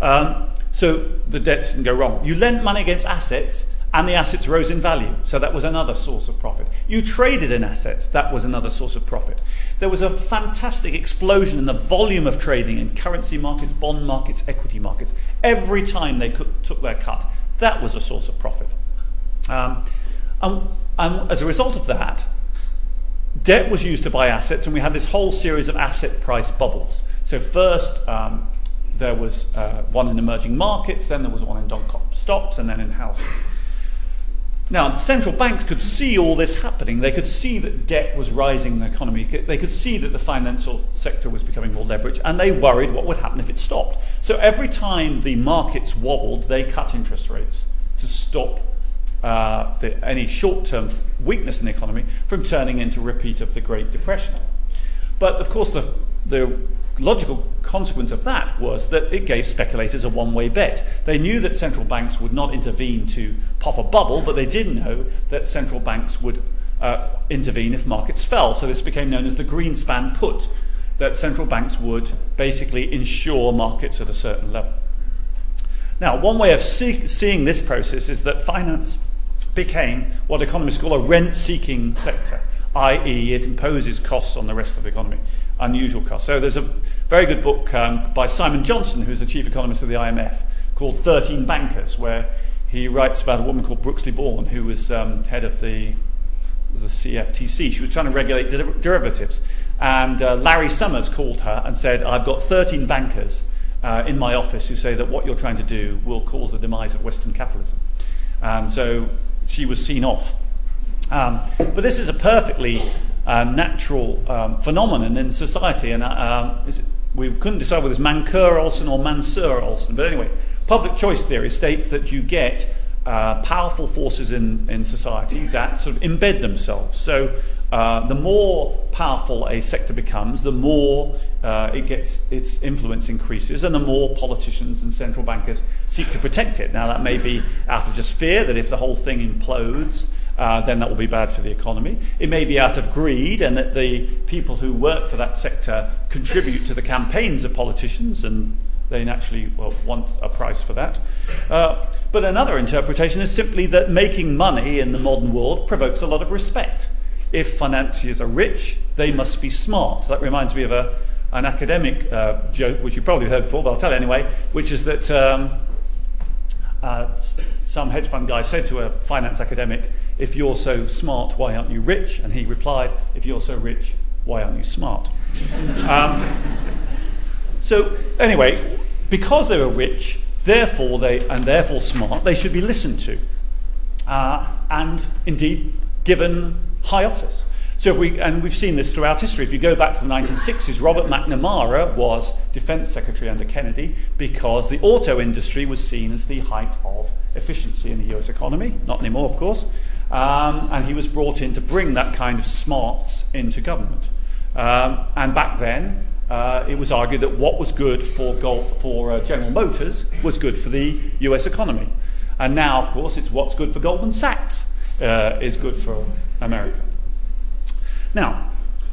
Um, so the debts didn't go wrong. You lent money against assets, and the assets rose in value. So that was another source of profit. You traded in assets, that was another source of profit. There was a fantastic explosion in the volume of trading in currency markets, bond markets, equity markets. Every time they took their cut, that was a source of profit. Um, and, and as a result of that, debt was used to buy assets, and we had this whole series of asset price bubbles. So, first, um, there was uh, one in emerging markets, then there was one in dot com stocks, and then in housing. Now, central banks could see all this happening. They could see that debt was rising in the economy. They could see that the financial sector was becoming more leveraged, and they worried what would happen if it stopped. So every time the markets wobbled, they cut interest rates to stop uh, the, any short term weakness in the economy from turning into repeat of the Great Depression. But of course, the, the logical consequence of that was that it gave speculators a one way bet. They knew that central banks would not intervene to pop a bubble, but they did know that central banks would uh, intervene if markets fell. So this became known as the Greenspan put, that central banks would basically insure markets at a certain level. Now, one way of see- seeing this process is that finance became what economists call a rent seeking sector. i.e., it imposes costs on the rest of the economy, unusual costs. So there's a very good book um, by Simon Johnson, who's the chief economist of the IMF, called 13 Bankers, where he writes about a woman called Brooksley Born, who was um, head of the, the CFTC. She was trying to regulate der- derivatives. And uh, Larry Summers called her and said, I've got 13 bankers uh, in my office who say that what you're trying to do will cause the demise of Western capitalism. And so she was seen off. Um, but this is a perfectly uh, natural um, phenomenon in society. And uh, um, we couldn't decide whether it's Mancur Olson or Mansur Olson. But anyway, public choice theory states that you get uh, powerful forces in, in society that sort of embed themselves. So uh, the more powerful a sector becomes, the more uh, it gets its influence increases, and the more politicians and central bankers seek to protect it. Now, that may be out of just fear that if the whole thing implodes, uh, then that will be bad for the economy. It may be out of greed, and that the people who work for that sector contribute to the campaigns of politicians, and they naturally well, want a price for that. Uh, but another interpretation is simply that making money in the modern world provokes a lot of respect. If financiers are rich, they must be smart. That reminds me of a, an academic uh, joke, which you've probably heard before, but I'll tell it anyway, which is that um, uh, some hedge fund guy said to a finance academic, If you're so smart, why aren't you rich? And he replied, If you're so rich, why aren't you smart? *laughs* um, so, anyway, because they were rich, therefore they, and therefore smart, they should be listened to. Uh, and indeed, given high office. So if we, and we've seen this throughout history. If you go back to the 1960s, Robert McNamara was defense secretary under Kennedy because the auto industry was seen as the height of efficiency in the US economy. Not anymore, of course. Um, and he was brought in to bring that kind of smarts into government. Um, and back then, uh, it was argued that what was good for, for uh, General Motors was good for the US economy. And now, of course, it's what's good for Goldman Sachs uh, is good for America. Now,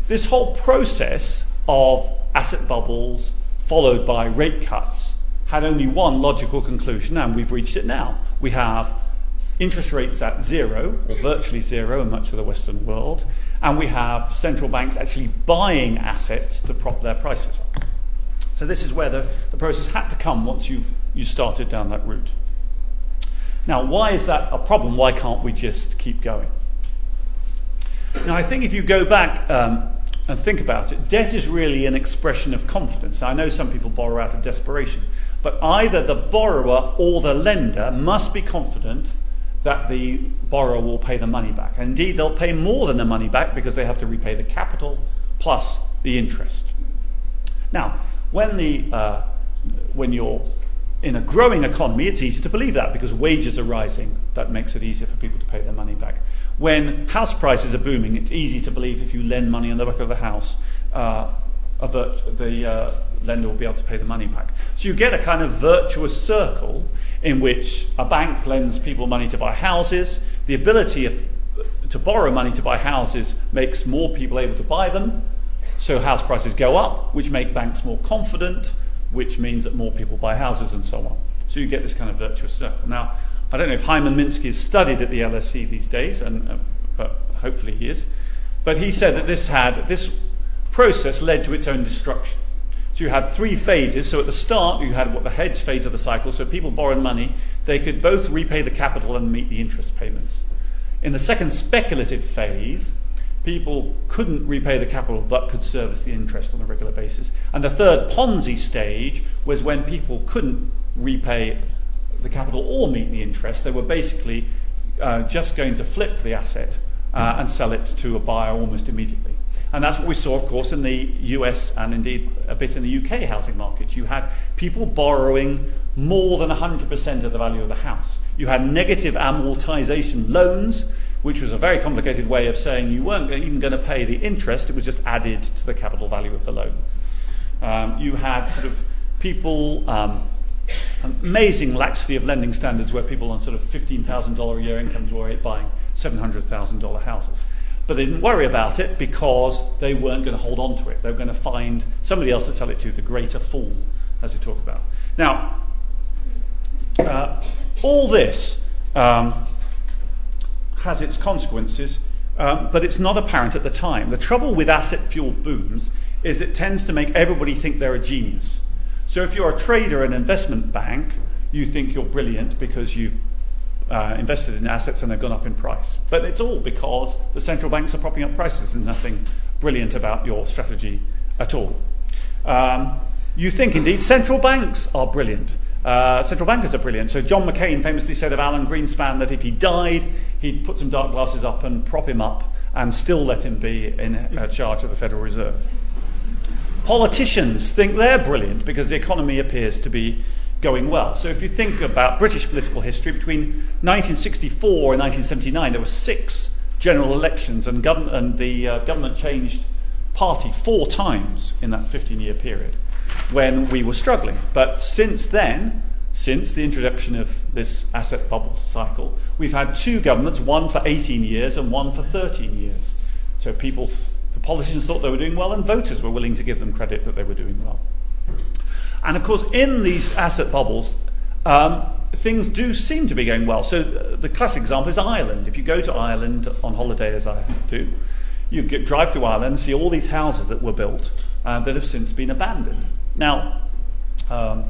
this whole process of asset bubbles followed by rate cuts had only one logical conclusion, and we've reached it now. We have interest rates at zero, or virtually zero in much of the Western world, and we have central banks actually buying assets to prop their prices up. So, this is where the, the process had to come once you, you started down that route. Now, why is that a problem? Why can't we just keep going? Now, I think if you go back um, and think about it, debt is really an expression of confidence. I know some people borrow out of desperation, but either the borrower or the lender must be confident that the borrower will pay the money back. Indeed, they'll pay more than the money back because they have to repay the capital plus the interest. Now, when, the, uh, when you're in a growing economy, it's easy to believe that because wages are rising. That makes it easier for people to pay their money back. When house prices are booming, it's easy to believe if you lend money on the back of the house, uh, the uh, lender will be able to pay the money back. So you get a kind of virtuous circle in which a bank lends people money to buy houses. The ability of, to borrow money to buy houses makes more people able to buy them. So house prices go up, which make banks more confident, which means that more people buy houses and so on. So you get this kind of virtuous circle. Now, I don't know if Hyman Minsky is studied at the LSE these days, and, uh, but hopefully he is. But he said that this had this process led to its own destruction. So you had three phases. So at the start, you had what the hedge phase of the cycle. So people borrowed money, they could both repay the capital and meet the interest payments. In the second speculative phase, people couldn't repay the capital but could service the interest on a regular basis. And the third Ponzi stage was when people couldn't repay the capital or meet the interest. They were basically uh, just going to flip the asset uh, and sell it to a buyer almost immediately. And that's what we saw, of course, in the US and indeed a bit in the UK housing market. You had people borrowing more than 100% of the value of the house. You had negative amortization loans, which was a very complicated way of saying you weren't even going to pay the interest, it was just added to the capital value of the loan. Um, you had sort of people, um, amazing laxity of lending standards where people on sort of $15,000 a year incomes were buying $700,000 houses. But they didn't worry about it because they weren't going to hold on to it. They were going to find somebody else to sell it to, the greater fool, as we talk about. Now, uh, all this um, has its consequences. Um, but it's not apparent at the time. The trouble with asset fueled booms is it tends to make everybody think they're a genius. So if you're a trader an investment bank, you think you're brilliant because you've uh, invested in assets and they've gone up in price. But it's all because the central banks are propping up prices and nothing brilliant about your strategy at all. Um, you think, indeed, central banks are brilliant. Uh, central bankers are brilliant. So John McCain famously said of Alan Greenspan that if he died, he'd put some dark glasses up and prop him up and still let him be in uh, charge of the Federal Reserve. Politicians think they're brilliant because the economy appears to be going well. So if you think about British political history, between 1964 and 1979, there were six general elections, and, gov- and the uh, government changed party four times in that 15 year period when we were struggling. But since then, since the introduction of this asset bubble cycle, we've had two governments, one for 18 years and one for 13 years. So people, the politicians thought they were doing well, and voters were willing to give them credit that they were doing well. And of course, in these asset bubbles, um, things do seem to be going well. So uh, the classic example is Ireland. If you go to Ireland on holiday, as I do, you get, drive through Ireland and see all these houses that were built uh, that have since been abandoned. Now, um,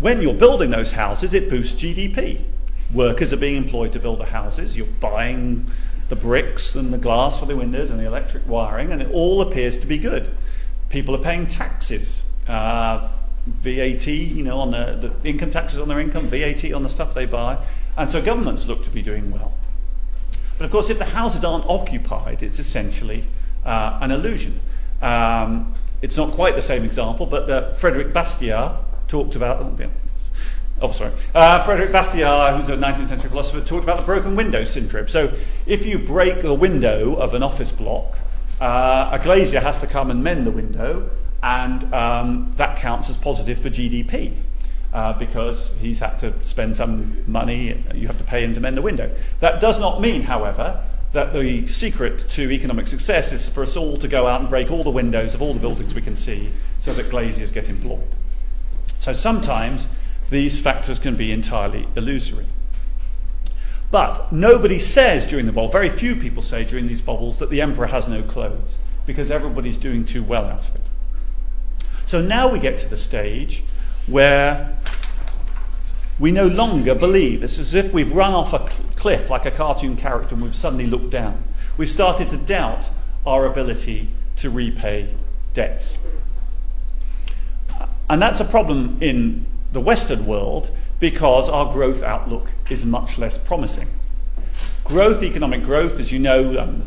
when you're building those houses, it boosts GDP. Workers are being employed to build the houses. You're buying the bricks and the glass for the windows and the electric wiring, and it all appears to be good. People are paying taxes. Uh, VAT, you know, on the, the income taxes on their income, VAT on the stuff they buy, and so governments look to be doing well. But of course, if the houses aren't occupied, it's essentially uh, an illusion. Um, it's not quite the same example, but uh, Frederick Bastiat talked about. Oh, oh sorry. Uh, Frederick Bastiat, who's a 19th century philosopher, talked about the broken window syndrome. So, if you break the window of an office block, uh, a glazier has to come and mend the window, and um, that counts as positive for GDP. Uh, because he's had to spend some money, you have to pay him to mend the window. That does not mean, however, that the secret to economic success is for us all to go out and break all the windows of all the buildings we can see so that glaziers get employed. So sometimes these factors can be entirely illusory. But nobody says during the bubble, very few people say during these bubbles, that the emperor has no clothes because everybody's doing too well out of it. So now we get to the stage where we no longer believe. It's as if we've run off a cliff like a cartoon character and we've suddenly looked down. We've started to doubt our ability to repay debts. And that's a problem in the Western world because our growth outlook is much less promising. Growth, economic growth, as you know, um,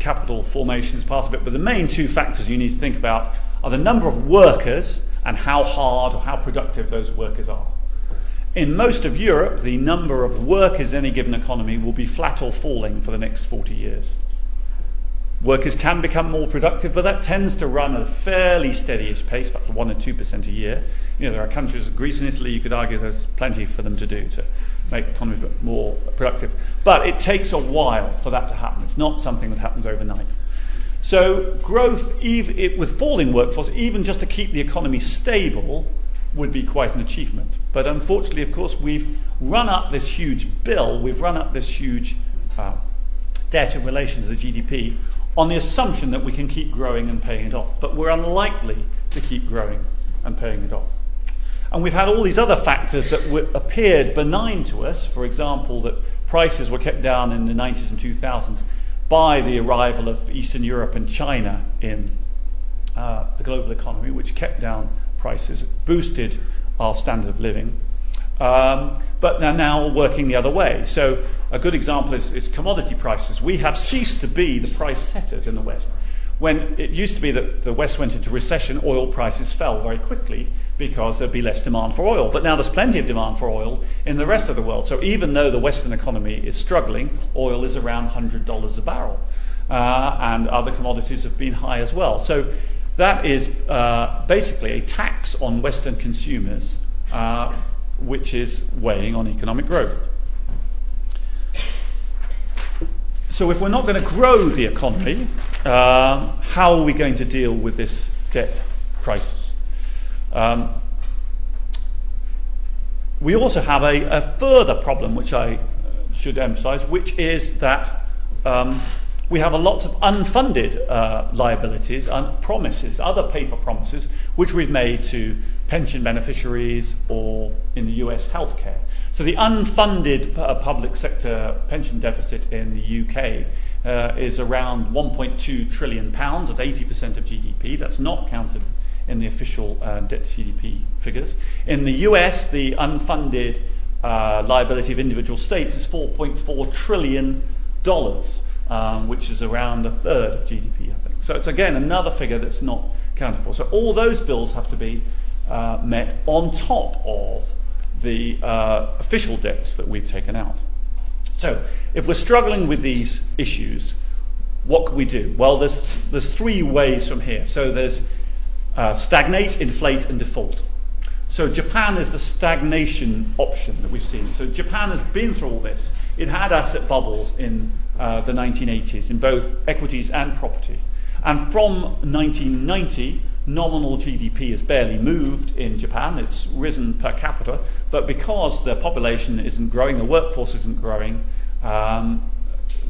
capital formation is part of it, but the main two factors you need to think about are the number of workers and how hard or how productive those workers are. In most of Europe, the number of workers in any given economy will be flat or falling for the next 40 years. Workers can become more productive, but that tends to run at a fairly steady pace, about 1 or 2% a year. You know, there are countries, Greece and Italy, you could argue there's plenty for them to do to make economies more productive. But it takes a while for that to happen. It's not something that happens overnight. So, growth even, with falling workforce, even just to keep the economy stable, would be quite an achievement. But unfortunately, of course, we've run up this huge bill, we've run up this huge uh, debt in relation to the GDP on the assumption that we can keep growing and paying it off. But we're unlikely to keep growing and paying it off. And we've had all these other factors that were, appeared benign to us, for example, that prices were kept down in the 90s and 2000s by the arrival of Eastern Europe and China in uh, the global economy, which kept down prices, boosted our standard of living. Um, but they're now working the other way. So, a good example is, is commodity prices. We have ceased to be the price setters in the West. When it used to be that the West went into recession, oil prices fell very quickly because there'd be less demand for oil. But now there's plenty of demand for oil in the rest of the world. So even though the Western economy is struggling, oil is around $100 a barrel. Uh, and other commodities have been high as well. So that is uh, basically a tax on Western consumers, uh, which is weighing on economic growth. So, if we're not going to grow the economy, uh, how are we going to deal with this debt crisis? Um, we also have a, a, further problem, which I should emphasize, which is that um, we have a lot of unfunded uh, liabilities and promises, other paper promises, which we've made to pension beneficiaries or in the US healthcare. So the unfunded uh, public sector pension deficit in the UK uh, is around 1.2 trillion pounds, that's 80% of GDP. That's not counted in the official uh, debt to GDP figures. In the US, the unfunded uh, liability of individual states is 4.4 trillion dollars um, which is around a third of GDP, I think. So it's again another figure that's not counted for. So all those bills have to be uh, met on top of the uh, official debts that we've taken out. So if we're struggling with these issues, what can we do? Well, there's, there's three ways from here. So there's uh, stagnate, inflate, and default. So Japan is the stagnation option that we've seen. So Japan has been through all this. It had asset bubbles in uh, the 1980s in both equities and property. And from 1990, nominal GDP has barely moved in Japan. It's risen per capita, but because the population isn't growing, the workforce isn't growing, um,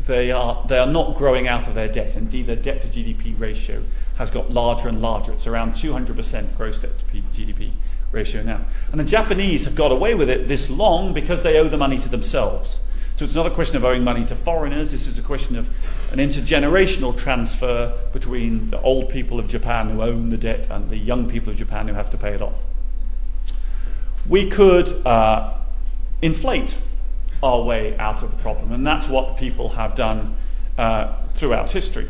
they, are, they are not growing out of their debt. Indeed, their debt to GDP ratio has got larger and larger. It's around 200% gross debt to GDP ratio now. And the Japanese have got away with it this long because they owe the money to themselves. So it's not a question of owing money to foreigners, this is a question of an intergenerational transfer between the old people of Japan who own the debt and the young people of Japan who have to pay it off. We could uh, inflate our way out of the problem, and that's what people have done uh, throughout history.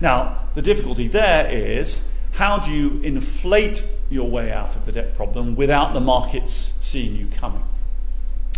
Now, the difficulty there is how do you inflate your way out of the debt problem without the markets seeing you coming?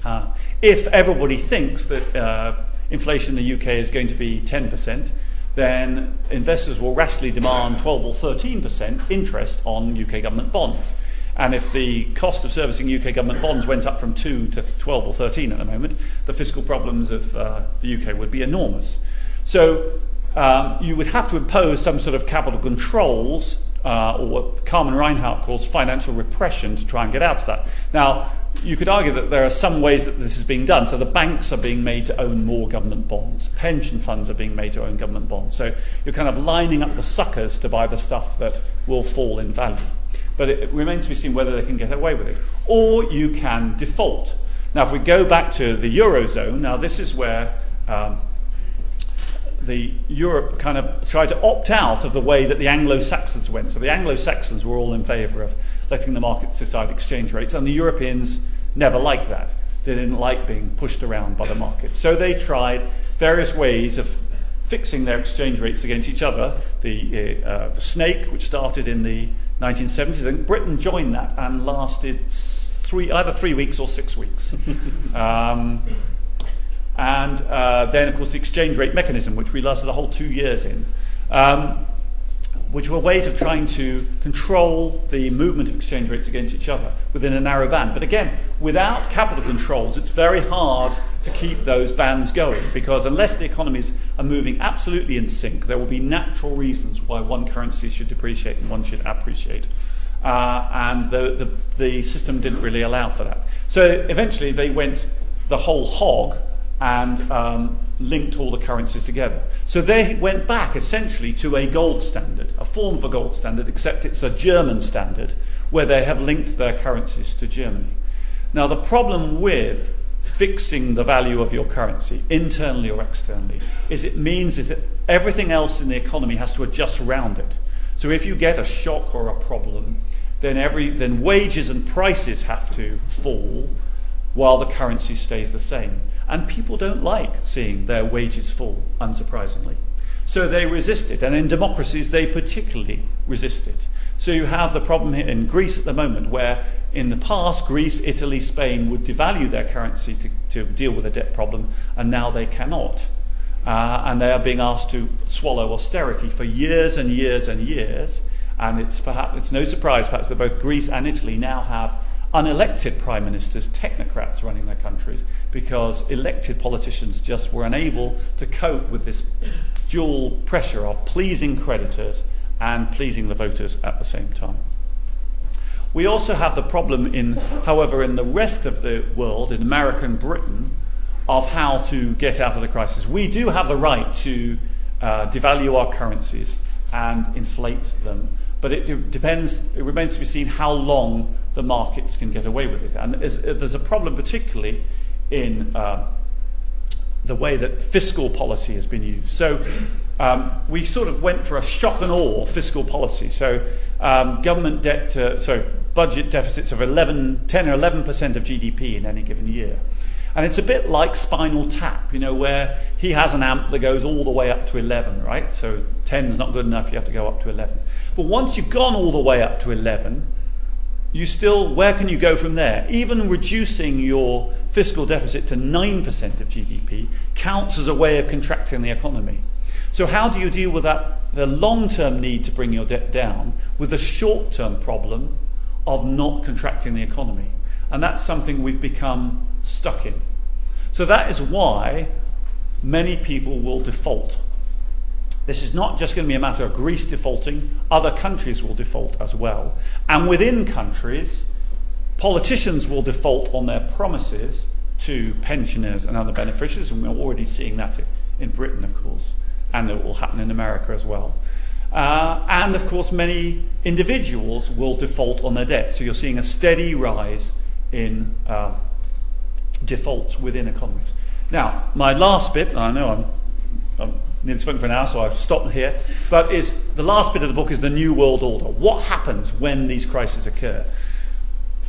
Uh, if everybody thinks that uh, inflation in the UK is going to be 10%, then investors will rationally demand 12 or 13% interest on UK government bonds. And if the cost of servicing UK government bonds went up from 2 to 12 or 13 at the moment, the fiscal problems of uh, the UK would be enormous. So um, you would have to impose some sort of capital controls, uh, or what Carmen Reinhart calls financial repression, to try and get out of that. Now, you could argue that there are some ways that this is being done. So the banks are being made to own more government bonds, pension funds are being made to own government bonds. So you're kind of lining up the suckers to buy the stuff that will fall in value. But it, remains to be seen whether they can get away with it. Or you can default. Now, if we go back to the Eurozone, now this is where um, the Europe kind of tried to opt out of the way that the Anglo-Saxons went. So the Anglo-Saxons were all in favour of letting the markets decide exchange rates, and the Europeans never liked that. They didn't like being pushed around by the market. So they tried various ways of fixing their exchange rates against each other. The, uh, the snake, which started in the 1970s, and Britain joined that and lasted three, either three weeks or six weeks. *laughs* um, and uh, then, of course, the exchange rate mechanism, which we lasted a whole two years in, um, which were ways of trying to control the movement of exchange rates against each other within a narrow band. But again, without capital controls, it's very hard to keep those bands going because unless the economies are moving absolutely in sync, there will be natural reasons why one currency should depreciate and one should appreciate. Uh, and the, the, the system didn't really allow for that. So eventually they went the whole hog and um, linked all the currencies together. So they went back essentially to a gold standard, a form of a gold standard, except it's a German standard where they have linked their currencies to Germany. Now, the problem with fixing the value of your currency, internally or externally, is it means that everything else in the economy has to adjust around it. So if you get a shock or a problem, then, every, then wages and prices have to fall while the currency stays the same. And people don't like seeing their wages fall, unsurprisingly. So they resist it. And in democracies, they particularly resist it. So you have the problem in Greece at the moment, where in the past, Greece, Italy, Spain would devalue their currency to, to deal with a debt problem, and now they cannot. Uh, and they are being asked to swallow austerity for years and years and years. And it's perhaps it's no surprise, perhaps, that both Greece and Italy now have unelected prime ministers, technocrats running their countries, because elected politicians just were unable to cope with this dual pressure of pleasing creditors and pleasing the voters at the same time. We also have the problem in, however, in the rest of the world, in America and Britain, of how to get out of the crisis. We do have the right to uh, devalue our currencies and inflate them, but it depends, it remains to be seen how long the markets can get away with it. And there's a problem, particularly in uh, the way that fiscal policy has been used. So um, we sort of went for a shock and awe fiscal policy. So um, government debt, to, sorry, budget deficits of 11, 10 or 11 percent of GDP in any given year. And it's a bit like Spinal Tap, you know, where he has an amp that goes all the way up to 11, right? So 10 is not good enough, you have to go up to 11. But once you've gone all the way up to 11, you still, where can you go from there? Even reducing your fiscal deficit to 9% of GDP counts as a way of contracting the economy. So, how do you deal with that, the long term need to bring your debt down, with the short term problem of not contracting the economy? And that's something we've become stuck in. So, that is why many people will default. This is not just going to be a matter of Greece defaulting, other countries will default as well. And within countries, politicians will default on their promises to pensioners and other beneficiaries, and we're already seeing that in Britain, of course and it will happen in America as well. Uh, and of course, many individuals will default on their debt. So you're seeing a steady rise in uh, defaults within economies. Now, my last bit, I know I'm, I'm nearly spoken for an hour, so I've stopped here, but is the last bit of the book is the New World Order. What happens when these crises occur?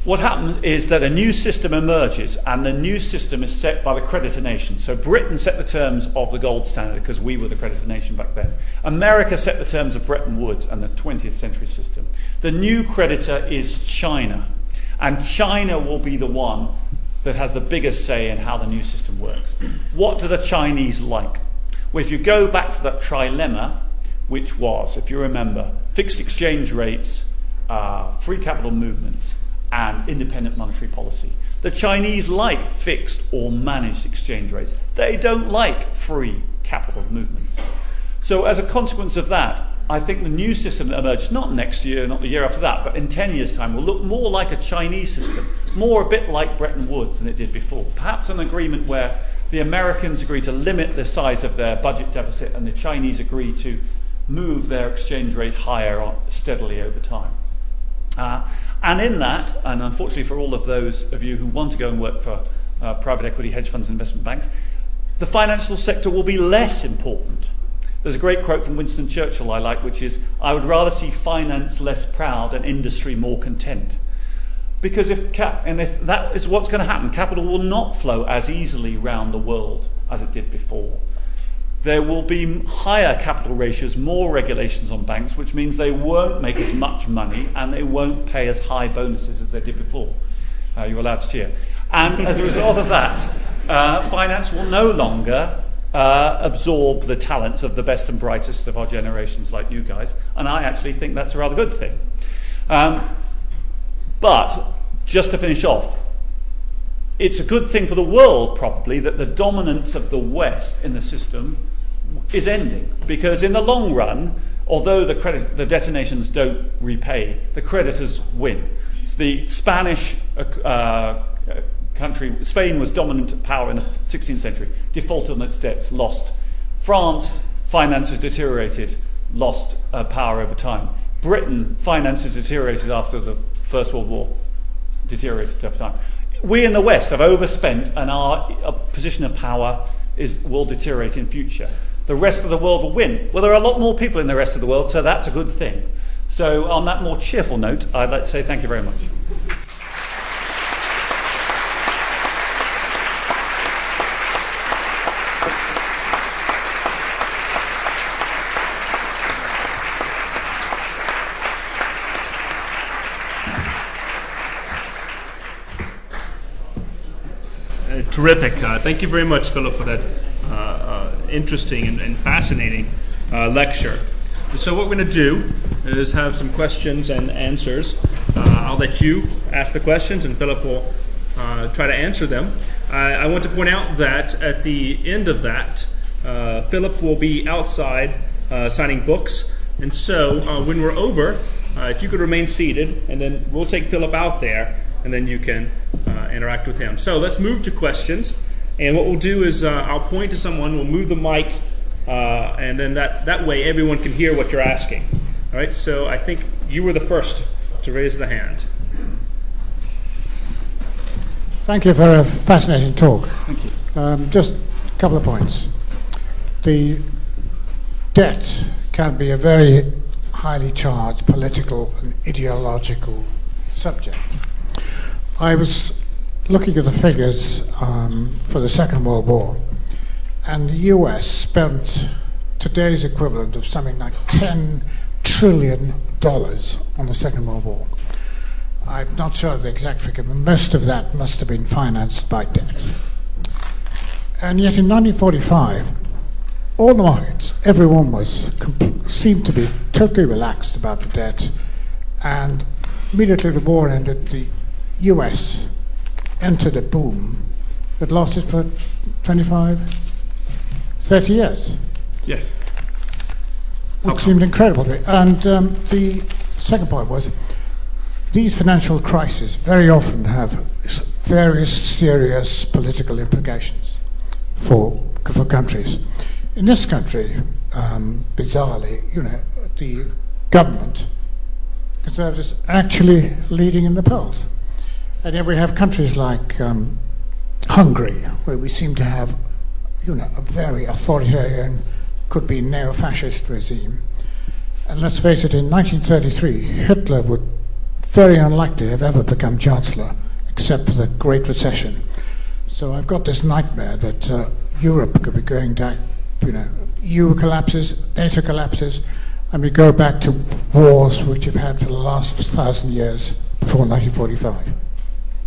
What happens is that a new system emerges, and the new system is set by the creditor nation. So Britain set the terms of the gold standard because we were the creditor nation back then. America set the terms of Bretton Woods and the 20th century system. The new creditor is China, and China will be the one that has the biggest say in how the new system works. What do the Chinese like? Well, if you go back to that trilemma, which was, if you remember, fixed exchange rates, uh, free capital movements, and independent monetary policy. The Chinese like fixed or managed exchange rates. They don't like free capital movements. So, as a consequence of that, I think the new system that emerges, not next year, not the year after that, but in 10 years' time, will look more like a Chinese system, more a bit like Bretton Woods than it did before. Perhaps an agreement where the Americans agree to limit the size of their budget deficit and the Chinese agree to move their exchange rate higher steadily over time. Uh, and in that, and unfortunately for all of those of you who want to go and work for uh, private equity, hedge funds, and investment banks, the financial sector will be less important. There's a great quote from Winston Churchill I like, which is I would rather see finance less proud and industry more content. Because if, cap- and if that is what's going to happen, capital will not flow as easily around the world as it did before there will be higher capital ratios, more regulations on banks, which means they won't make as much money and they won't pay as high bonuses as they did before. Uh, you're allowed to cheer. And as a result of that, uh, finance will no longer uh, absorb the talents of the best and brightest of our generations, like you guys. And I actually think that's a rather good thing. Um, but just to finish off, it's a good thing for the world, probably, that the dominance of the West in the system is ending because in the long run, although the, credit, the detonations don't repay, the creditors win. The Spanish uh, uh, country, Spain was dominant power in the 16th century, defaulted on its debts, lost. France, finances deteriorated, lost uh, power over time. Britain, finances deteriorated after the First World War, deteriorated over time. We in the West have overspent, and our, our position of power is, will deteriorate in future the rest of the world will win. Well, there are a lot more people in the rest of the world, so that's a good thing. So, on that more cheerful note, I'd like to say thank you very much. Uh, terrific. Uh, thank you very much, Philip, for that interesting and, and fascinating uh, lecture. So, what we're going to do is have some questions and answers. Uh, I'll let you ask the questions, and Philip will uh, try to answer them. I want to point out that at the end of that, uh, Philip will be outside uh, signing books. And so, uh, when we're over, if you could remain seated, and then we'll take Philip out there, and then you can interact with him. So, let's move to questions. And what we'll do is uh, I'll point to someone, we'll move the mic, uh, and then that, that way everyone can hear what you're asking. All right, so I think you were the first to raise the hand. Thank you for a fascinating talk. Thank you. Um, just a couple of points. The debt can be a very highly charged political and ideological subject. I was looking at the figures um, for the Second World War, and the US spent today's equivalent of something like 10 trillion dollars on the Second World War. I'm not sure of the exact figure, but most of that must have been financed by debt. And yet in 1945, all the markets, everyone was seemed to be totally relaxed about the debt, and immediately the war ended, the U.S. entered a boom that lasted for 25, 30 years. Yes. Which seemed incredible to me. And um, the second point was these financial crises very often have very serious political implications for, for countries. In this country, um, bizarrely, you know, the government, Conservatives, actually leading in the polls. And yet we have countries like um, Hungary, where we seem to have, you know, a very authoritarian, could be neo-fascist regime. And let's face it, in 1933, Hitler would very unlikely have ever become chancellor, except for the Great Recession. So I've got this nightmare that uh, Europe could be going down, you know, EU collapses, NATO collapses, and we go back to wars which we've had for the last thousand years before 1945.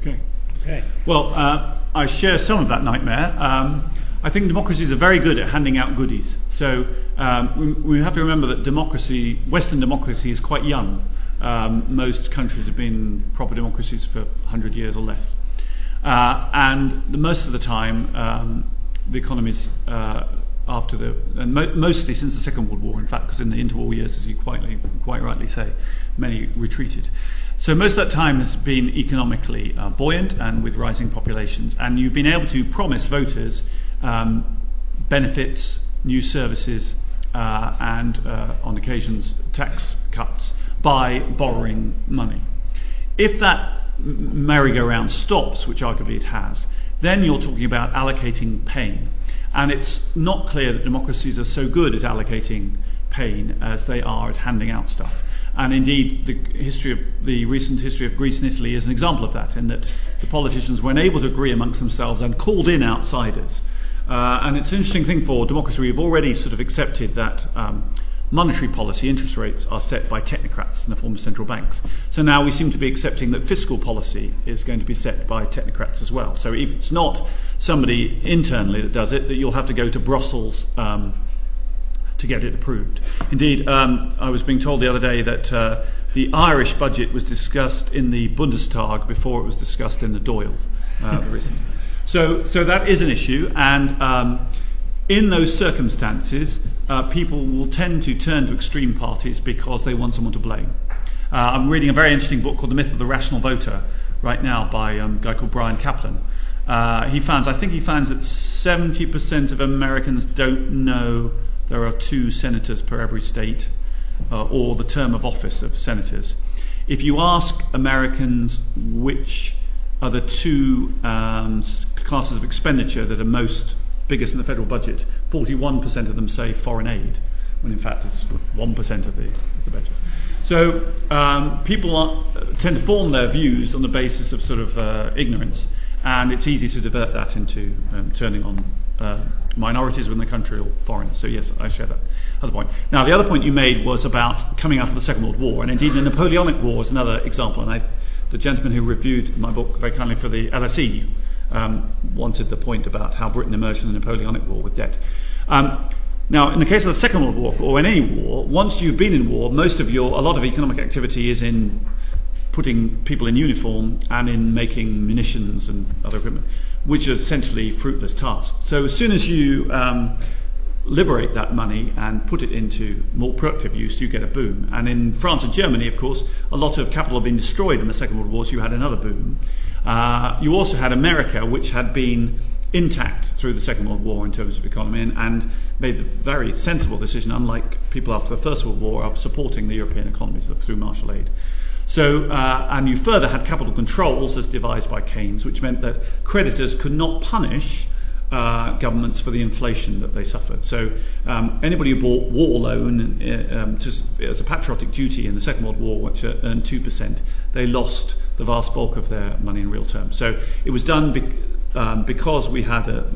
Okay. Okay. Well, uh, I share some of that nightmare. Um, I think democracies are very good at handing out goodies. So um, we, we, have to remember that democracy, Western democracy, is quite young. Um, most countries have been proper democracies for 100 years or less. Uh, and the, most of the time, um, the economies uh, after the, and mo- mostly since the Second World War, in fact, because in the interwar years, as you quite, quite rightly say, many retreated. So most of that time has been economically uh, buoyant and with rising populations, and you've been able to promise voters um, benefits, new services, uh, and uh, on occasions tax cuts by borrowing money. If that merry-go-round stops, which arguably it has, then you're talking about allocating pain. And it's not clear that democracies are so good at allocating pain as they are at handing out stuff. And indeed, the history of the recent history of Greece and Italy is an example of that, in that the politicians were unable to agree amongst themselves and called in outsiders. Uh, and it's an interesting thing for democracy. We've already sort of accepted that um, monetary policy interest rates are set by technocrats in the form of central banks. So now we seem to be accepting that fiscal policy is going to be set by technocrats as well. So if it's not somebody internally that does it, that you'll have to go to Brussels um, to get it approved. Indeed, um, I was being told the other day that uh, the Irish budget was discussed in the Bundestag before it was discussed in the Dáil. uh. *laughs* So, so that is an issue, and um, in those circumstances, uh, people will tend to turn to extreme parties because they want someone to blame. Uh, I'm reading a very interesting book called The Myth of the Rational Voter right now by um, a guy called Bryan Caplan. Uh, he finds, I think he finds that 70% of Americans don't know there are two senators per every state uh, or the term of office of senators. If you ask Americans which are the two um, classes of expenditure that are most biggest in the federal budget, 41% of them say foreign aid, when in fact it's 1% of the, of the budget. So um, people are, tend to form their views on the basis of sort of uh, ignorance, and it's easy to divert that into um, turning on uh, minorities within the country or foreigners. So yes, I share that other point. Now the other point you made was about coming out of the Second World War, and indeed the Napoleonic War is another example. And I, the gentleman who reviewed my book very kindly for the LSE um, wanted the point about how Britain emerged from the Napoleonic War with debt. Um, now, in the case of the Second World War, or in any war, once you've been in war, most of your, a lot of economic activity is in putting people in uniform and in making munitions and other equipment, which are essentially fruitless tasks. So as soon as you um, liberate that money and put it into more productive use, you get a boom. And in France and Germany, of course, a lot of capital had been destroyed in the Second World War, so you had another boom. Uh, you also had America, which had been intact through the Second World War in terms of economy and, and, made the very sensible decision, unlike people after the First World War, of supporting the European economies through Marshall Aid. So, uh, and you further had capital controls as devised by Keynes, which meant that creditors could not punish uh, governments for the inflation that they suffered. So, um, anybody who bought war loan uh, um, to, as a patriotic duty in the Second World War, which earned 2%, they lost the vast bulk of their money in real terms. So, it was done be- um, because we had a,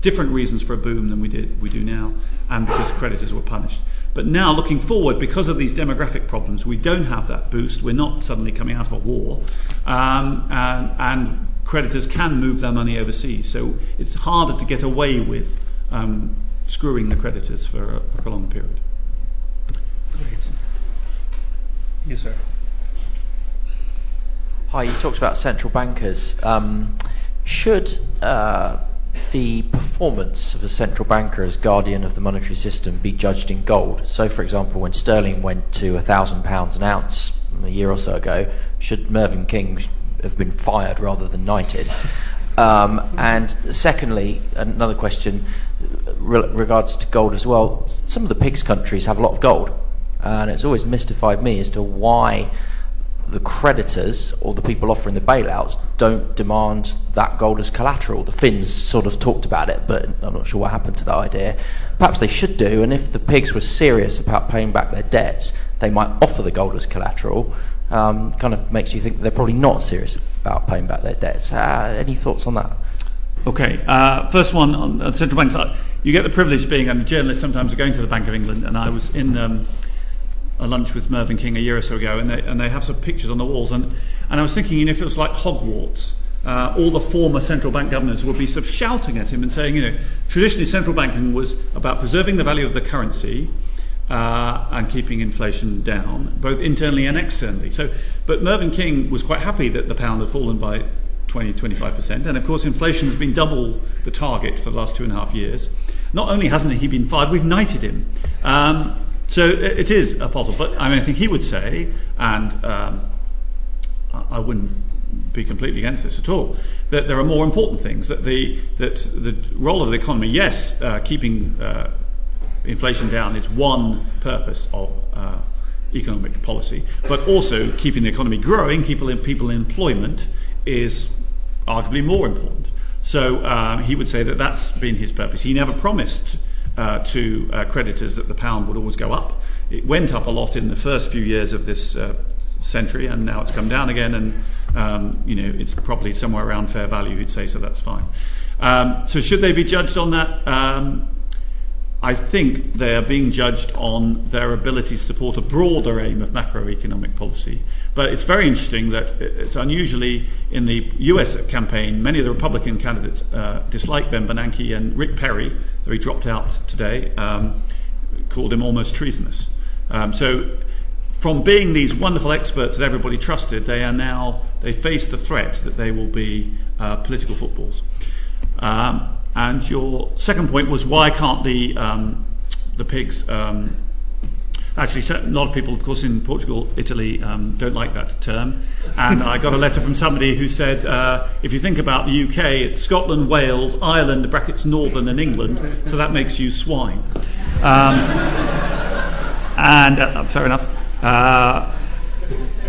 different reasons for a boom than we did we do now, and because creditors were punished. But now, looking forward, because of these demographic problems, we don't have that boost. We're not suddenly coming out of a war, um, and, and creditors can move their money overseas. So it's harder to get away with um, screwing the creditors for a, a prolonged period. Great. Yes, sir. Hi, you talked about central bankers. Um, should uh, the performance of a central banker as guardian of the monetary system be judged in gold? So, for example, when sterling went to £1,000 an ounce a year or so ago, should Mervyn King have been fired rather than knighted. Um, and secondly, another question re- regards to gold as well. Some of the PIGS countries have a lot of gold, and it's always mystified me as to why the creditors or the people offering the bailouts don't demand that gold as collateral. The Finns sort of talked about it, but I'm not sure what happened to that idea. Perhaps they should do, and if the PIGS were serious about paying back their debts, they might offer the gold as collateral um, kind of makes you think they're probably not serious about paying back their debts. Uh, any thoughts on that? Okay, uh, first one on, on central banks. Uh, you get the privilege being a journalist sometimes of going to the Bank of England, and I was in um, a lunch with Mervyn King a year or so ago, and they, and they have some pictures on the walls, and, and I was thinking, you know, if it was like Hogwarts, uh, all the former central bank governors would be sort of shouting at him and saying, you know, traditionally central banking was about preserving the value of the currency, uh, and keeping inflation down, both internally and externally. So, but Mervyn King was quite happy that the pound had fallen by 20, 25%. And of course, inflation has been double the target for the last two and a half years. Not only hasn't he been fired, we've knighted him. Um, so it is a puzzle. But I mean, I think he would say, and um, I wouldn't be completely against this at all, that there are more important things. That the, that the role of the economy, yes, uh, keeping uh, inflation down is one purpose of uh, economic policy, but also keeping the economy growing, keeping people in employment is arguably more important. So uh, he would say that that's been his purpose. He never promised uh, to uh, creditors that the pound would always go up. It went up a lot in the first few years of this uh, century, and now it's come down again, and um, you know it's probably somewhere around fair value. He'd say so. That's fine. Um, so should they be judged on that? Um, I think they are being judged on their ability to support a broader aim of macroeconomic policy. But it's very interesting that it's unusually in the US campaign, many of the Republican candidates uh, dislike Ben Bernanke, and Rick Perry, he dropped out today, um, called him almost treasonous. Um, so, from being these wonderful experts that everybody trusted, they are now, they face the threat that they will be uh, political footballs. Um, and your second point was why can't the um, the PIGS um, actually a lot of people of course in Portugal Italy um, don't like that term and I got a letter from somebody who said uh, if you think about the UK it's Scotland Wales Ireland brackets Northern and England so that makes you swine um, and uh, fair enough uh,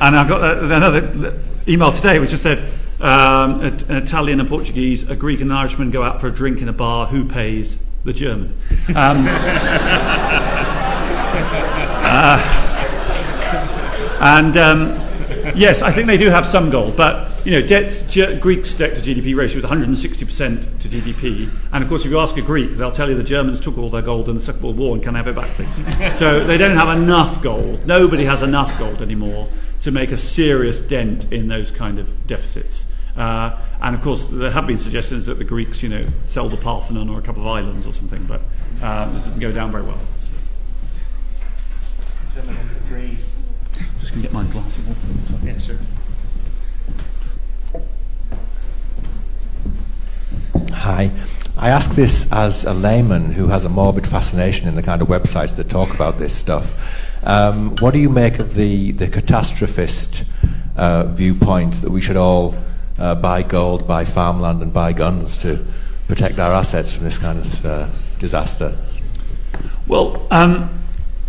and I got uh, another email today which just said um, an Italian and Portuguese, a Greek and an Irishman go out for a drink in a bar. Who pays? The German. Uh, and um, yes, I think they do have some gold, but you know, debts, Greek's debt to GDP ratio is 160% to GDP, and of course, if you ask a Greek, they'll tell you the Germans took all their gold in the Second World War and can have it back, please. so they don't have enough gold. Nobody has enough gold anymore to make a serious dent in those kind of deficits. Uh, and of course, there have been suggestions that the Greeks, you know, sell the Parthenon or a couple of islands or something, but uh, this doesn't go down very well. Just going to get my glass of water. Yes, sir. Hi. I ask this as a layman who has a morbid fascination in the kind of websites that talk about this stuff. Um, what do you make of the, the catastrophist uh, viewpoint that we should all uh, buy gold, buy farmland, and buy guns to protect our assets from this kind of uh, disaster? Well, um,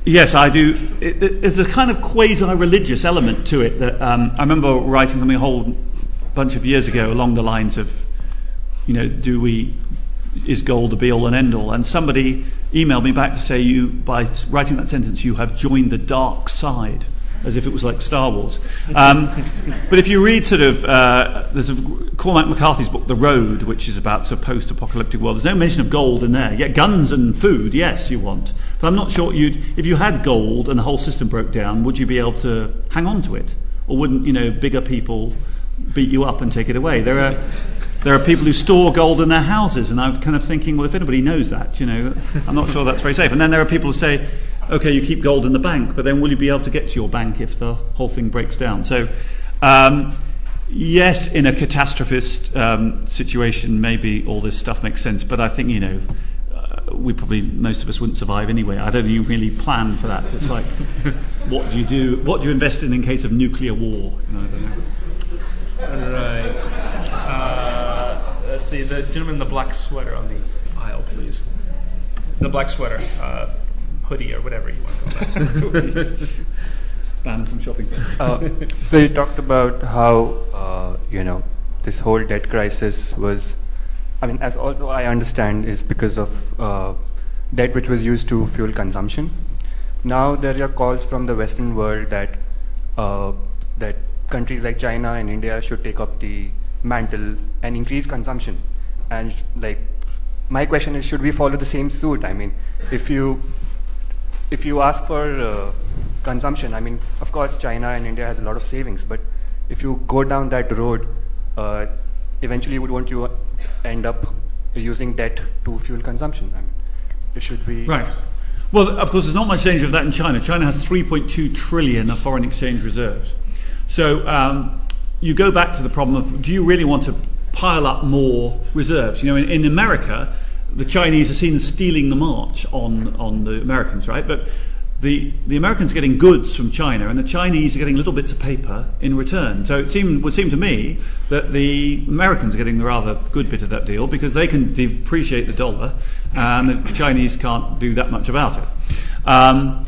yes, I do. It, it, there's a kind of quasi-religious element to it. That um, I remember writing something a whole bunch of years ago along the lines of, you know, do we is gold the be all and end all? And somebody emailed me back to say you by writing that sentence you have joined the dark side as if it was like Star Wars. Um, but if you read sort of, uh, there's a, Cormac McCarthy's book, The Road, which is about sort of post-apocalyptic world. There's no mention of gold in there. Yeah, guns and food, yes, you want. But I'm not sure you'd, if you had gold and the whole system broke down, would you be able to hang on to it? Or wouldn't, you know, bigger people beat you up and take it away? There are, there are people who store gold in their houses, and I'm kind of thinking, well, if anybody knows that, you know, I'm not sure that's very safe. And then there are people who say, okay, you keep gold in the bank, but then will you be able to get to your bank if the whole thing breaks down? So, um, yes, in a catastrophist um, situation, maybe all this stuff makes sense, but I think, you know, uh, we probably, most of us wouldn't survive anyway. I don't even really plan for that. It's like, *laughs* what do you do? What do you invest in in case of nuclear war? You know, I don't know. Right. Uh, let's see, the gentleman in the black sweater on the aisle, please. The black sweater. Uh, hoodie or whatever you want to call that. *laughs* *laughs* Banned from shopping uh, *laughs* so you talked about how uh, you know this whole debt crisis was, I mean, as also I understand, is because of uh, debt which was used to fuel consumption. Now there are calls from the Western world that uh, that countries like China and India should take up the mantle and increase consumption. And like, my question is, should we follow the same suit? I mean, if you if you ask for uh, consumption, I mean, of course, China and India has a lot of savings, but if you go down that road, uh, eventually would want you end up using debt to fuel consumption. I mean, it should be right. Well, of course, there's not much danger of that in China. China has 3.2 trillion of foreign exchange reserves. So um, you go back to the problem of do you really want to pile up more reserves? You know, in, in America, the Chinese are seen as stealing the march on, on the Americans, right? But the, the Americans are getting goods from China, and the Chinese are getting little bits of paper in return. So it seemed, would seem to me that the Americans are getting the rather good bit of that deal because they can depreciate the dollar, and the Chinese can't do that much about it. Um,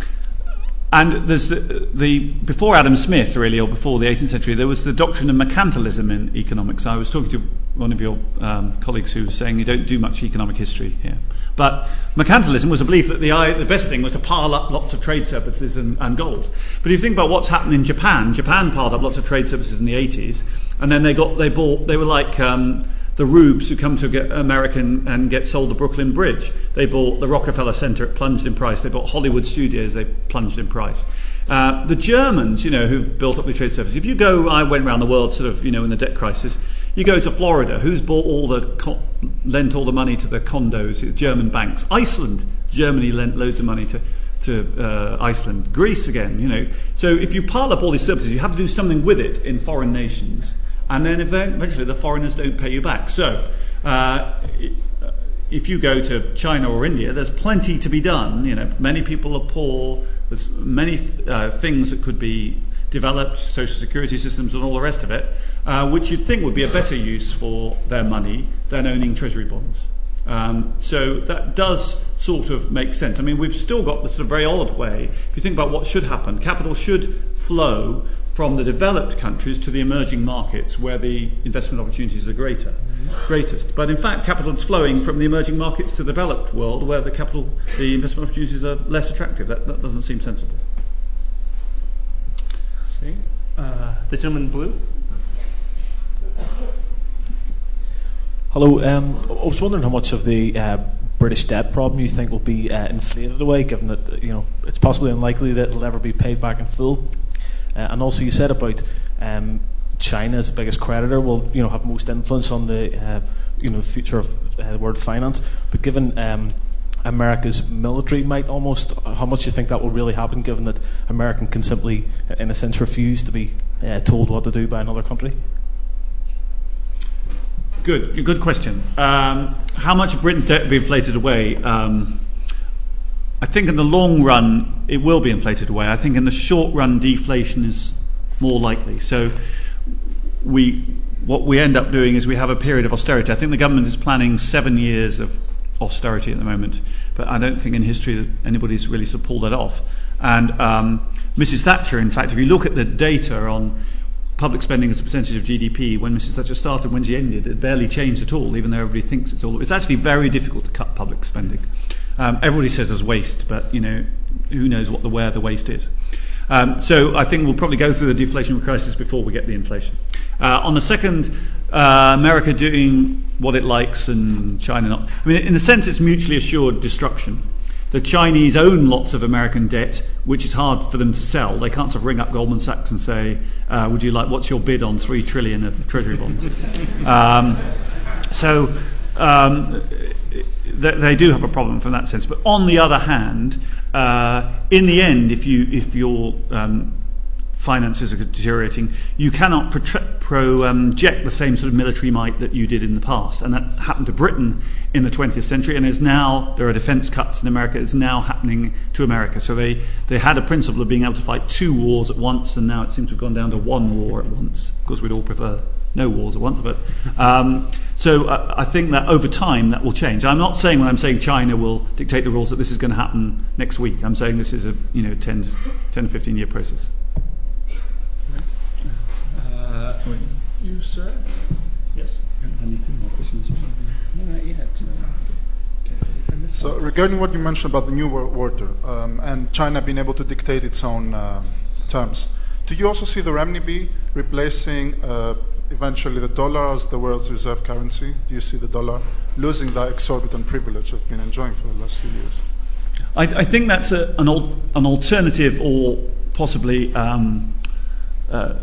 and there's the, the, before Adam Smith, really, or before the 18th century, there was the doctrine of mercantilism in economics. I was talking to one of your um, colleagues who was saying you don't do much economic history here. But mercantilism was a belief that the, the best thing was to pile up lots of trade surpluses and, and, gold. But if you think about what's happened in Japan, Japan piled up lots of trade surpluses in the 80s, and then they got they bought they were like um, the rubes who come to American and get sold the Brooklyn Bridge. They bought the Rockefeller Center, it plunged in price. They bought Hollywood Studios, they plunged in price. Uh, the Germans, you know, who've built up the trade surface. If you go, I went around the world, sort of, you know, in the debt crisis. You go to Florida. Who's bought all the lent all the money to the condos? German banks. Iceland, Germany lent loads of money to to uh, Iceland. Greece again, you know. So if you pile up all these surpluses, you have to do something with it in foreign nations and then eventually the foreigners don't pay you back. So, uh, if you go to China or India, there's plenty to be done. You know, many people are poor. There's many uh, things that could be developed, social security systems, and all the rest of it, uh, which you'd think would be a better use for their money than owning treasury bonds. Um, so that does sort of make sense. I mean, we've still got this sort of very odd way. If you think about what should happen, capital should flow from the developed countries to the emerging markets where the investment opportunities are greater, mm-hmm. greatest. But in fact, capital is flowing from the emerging markets to the developed world where the capital, the investment opportunities are less attractive. That, that doesn't seem sensible. Let's see, uh, the gentleman in blue. Hello. Um, I was wondering how much of the uh, British debt problem you think will be uh, inflated away, given that you know it's possibly unlikely that it'll ever be paid back in full. Uh, and also, you said about um, China as the biggest creditor will you know have most influence on the uh, you know future of uh, world finance. But given um, America's military might almost, how much do you think that will really happen? Given that American can simply, in a sense, refuse to be uh, told what to do by another country. Good, good question. Um, how much of Britain's debt will be inflated away? Um, I think in the long run, it will be inflated away. I think in the short run, deflation is more likely. So we what we end up doing is we have a period of austerity. I think the government is planning seven years of austerity at the moment, but I don't think in history that anybody's really pulled that off. And um, Mrs. Thatcher, in fact, if you look at the data on public spending as a percentage of GDP, when Mrs. Thatcher started, and when she ended, it barely changed at all, even though everybody thinks it's all. It's actually very difficult to cut public spending. Um, everybody says there's waste, but you know, who knows what the where the waste is. Um, so I think we'll probably go through the deflationary crisis before we get the inflation. Uh, on the second, uh, America doing what it likes and China not. I mean, in a sense, it's mutually assured destruction. The Chinese own lots of American debt, which is hard for them to sell. They can't sort of ring up Goldman Sachs and say, uh, "Would you like? What's your bid on three trillion of Treasury bonds?" *laughs* um, so um, they, they, do have a problem from that sense. But on the other hand, uh, in the end, if you if your um, finances are deteriorating, you cannot project pro, the same sort of military might that you did in the past. And that happened to Britain in the 20th century, and is now there are defence cuts in America. It's now happening to America. So they they had a principle of being able to fight two wars at once, and now it seems to have gone down to one war at once. Of course, we'd all prefer no wars at once, but um, so uh, I think that over time that will change. I'm not saying when I'm saying China will dictate the rules that this is going to happen next week. I'm saying this is a you know 10, 10 15 year process. Uh, you, sir? Yes. Anything more questions? Not yet. So regarding what you mentioned about the new world order um, and China being able to dictate its own uh, terms, do you also see the renminbi replacing uh, eventually the dollar as the world's reserve currency? Do you see the dollar losing that exorbitant privilege it's been enjoying for the last few years? I, I think that's a, an, al- an, alternative or possibly um, uh,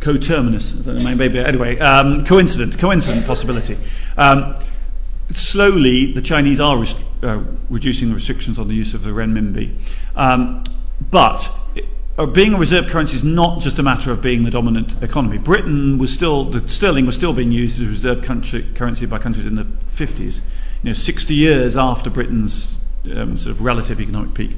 coterminous, maybe, anyway, um, coincident, coincident possibility. Um, slowly, the Chinese are rest- uh, reducing the restrictions on the use of the renminbi. Um, but uh, being a reserve currency is not just a matter of being the dominant economy. Britain was still, the sterling was still being used as a reserve country, currency by countries in the 50s, you know, 60 years after Britain's um, sort of relative economic peak.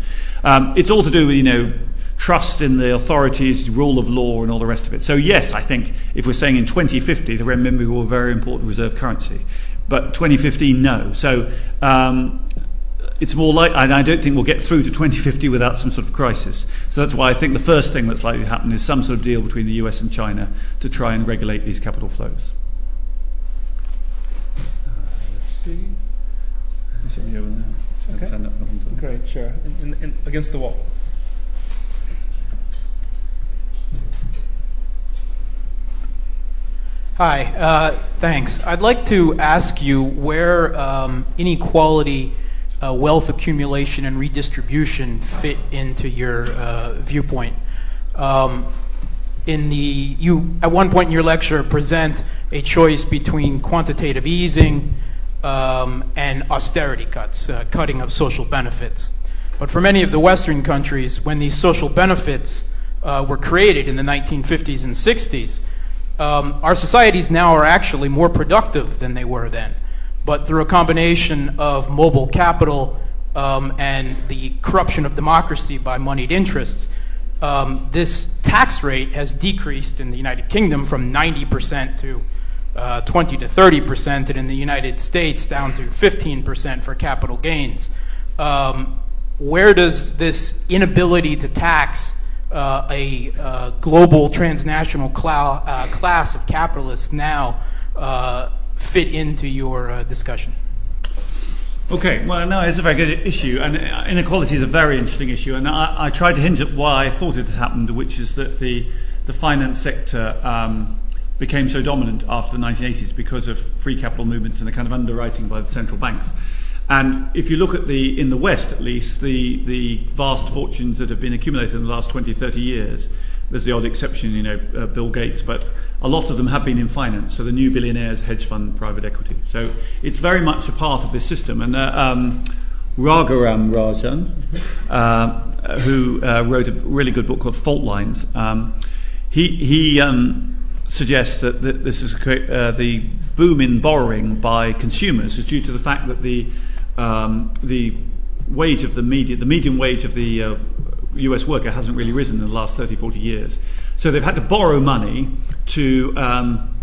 Um, it's all to do with, you know, trust in the authorities, rule of law, and all the rest of it. So, yes, I think if we're saying in 2050 the renminbi will be a very important reserve currency, but 2015, no. So, um, it's more like, and I don't think we'll get through to 2050 without some sort of crisis. So that's why I think the first thing that's likely to happen is some sort of deal between the US and China to try and regulate these capital flows. Uh, let's see. Okay. Great, sure. In, in, in, against the wall. Hi, uh, thanks. I'd like to ask you where um, inequality uh, wealth accumulation and redistribution fit into your uh, viewpoint? Um, in the you at one point in your lecture present a choice between quantitative easing um, and austerity cuts, uh, cutting of social benefits. But for many of the Western countries, when these social benefits uh, were created in the 1950s and 60s, um, our societies now are actually more productive than they were then but through a combination of mobile capital um, and the corruption of democracy by moneyed interests, um, this tax rate has decreased in the United Kingdom from 90% to uh, 20 to 30 percent, and in the United States down to 15 percent for capital gains. Um, where does this inability to tax uh, a uh, global transnational cl- uh, class of capitalists now uh, fit into your uh, discussion? Okay, well, no, it's a very good issue, and inequality is a very interesting issue. And I, I tried to hint at why I thought it had happened, which is that the the finance sector um, became so dominant after the 1980s because of free capital movements and the kind of underwriting by the central banks. And if you look at the in the West, at least, the the vast fortunes that have been accumulated in the last 20, 30 years there's the odd exception, you know, uh, Bill Gates, but a lot of them have been in finance. So the new billionaires, hedge fund, private equity. So it's very much a part of this system. And uh, um, Raghuram Rajan, uh, who uh, wrote a really good book called Fault Lines, um, he, he um, suggests that, that this is uh, the boom in borrowing by consumers is due to the fact that the um, the wage of the median, the median wage of the uh, US worker hasn't really risen in the last 30, 40 years. So they've had to borrow money to um,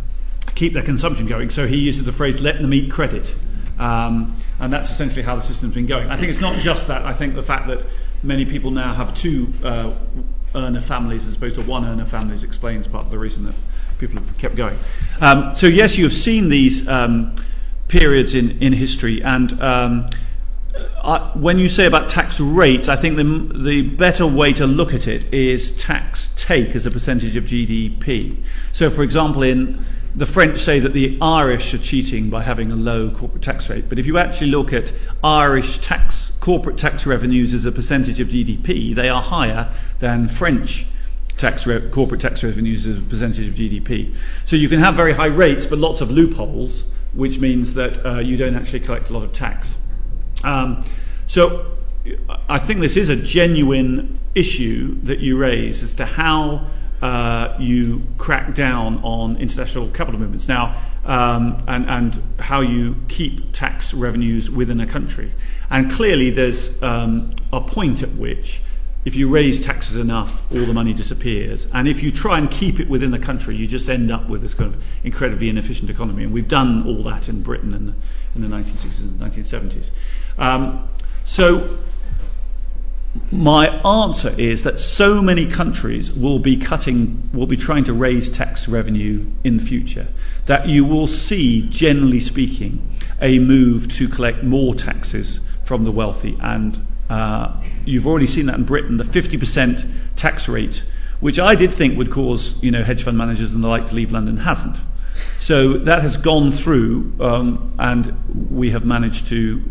keep their consumption going. So he uses the phrase "let them eat credit," um, and that's essentially how the system's been going. I think it's not just that. I think the fact that many people now have two uh, earner families as opposed to one earner families explains part of the reason that people have kept going. Um, so yes, you have seen these um, periods in in history and. Uh, when you say about tax rates, I think the, the better way to look at it is tax take as a percentage of GDP. So, for example, in the French say that the Irish are cheating by having a low corporate tax rate, but if you actually look at Irish tax corporate tax revenues as a percentage of GDP, they are higher than French tax re- corporate tax revenues as a percentage of GDP. So you can have very high rates, but lots of loopholes, which means that uh, you don't actually collect a lot of tax. Um, so I think this is a genuine issue that you raise as to how uh, you crack down on international capital movements now um, and, and how you keep tax revenues within a country. And clearly, there's um, a point at which if you raise taxes enough, all the money disappears. And if you try and keep it within the country, you just end up with this kind of incredibly inefficient economy. And we've done all that in Britain in the, in the 1960s and 1970s. Um, so, my answer is that so many countries will be cutting, will be trying to raise tax revenue in the future, that you will see, generally speaking, a move to collect more taxes from the wealthy. And uh, you've already seen that in Britain, the 50% tax rate, which I did think would cause you know, hedge fund managers and the like to leave London, hasn't. So that has gone through, um, and we have managed to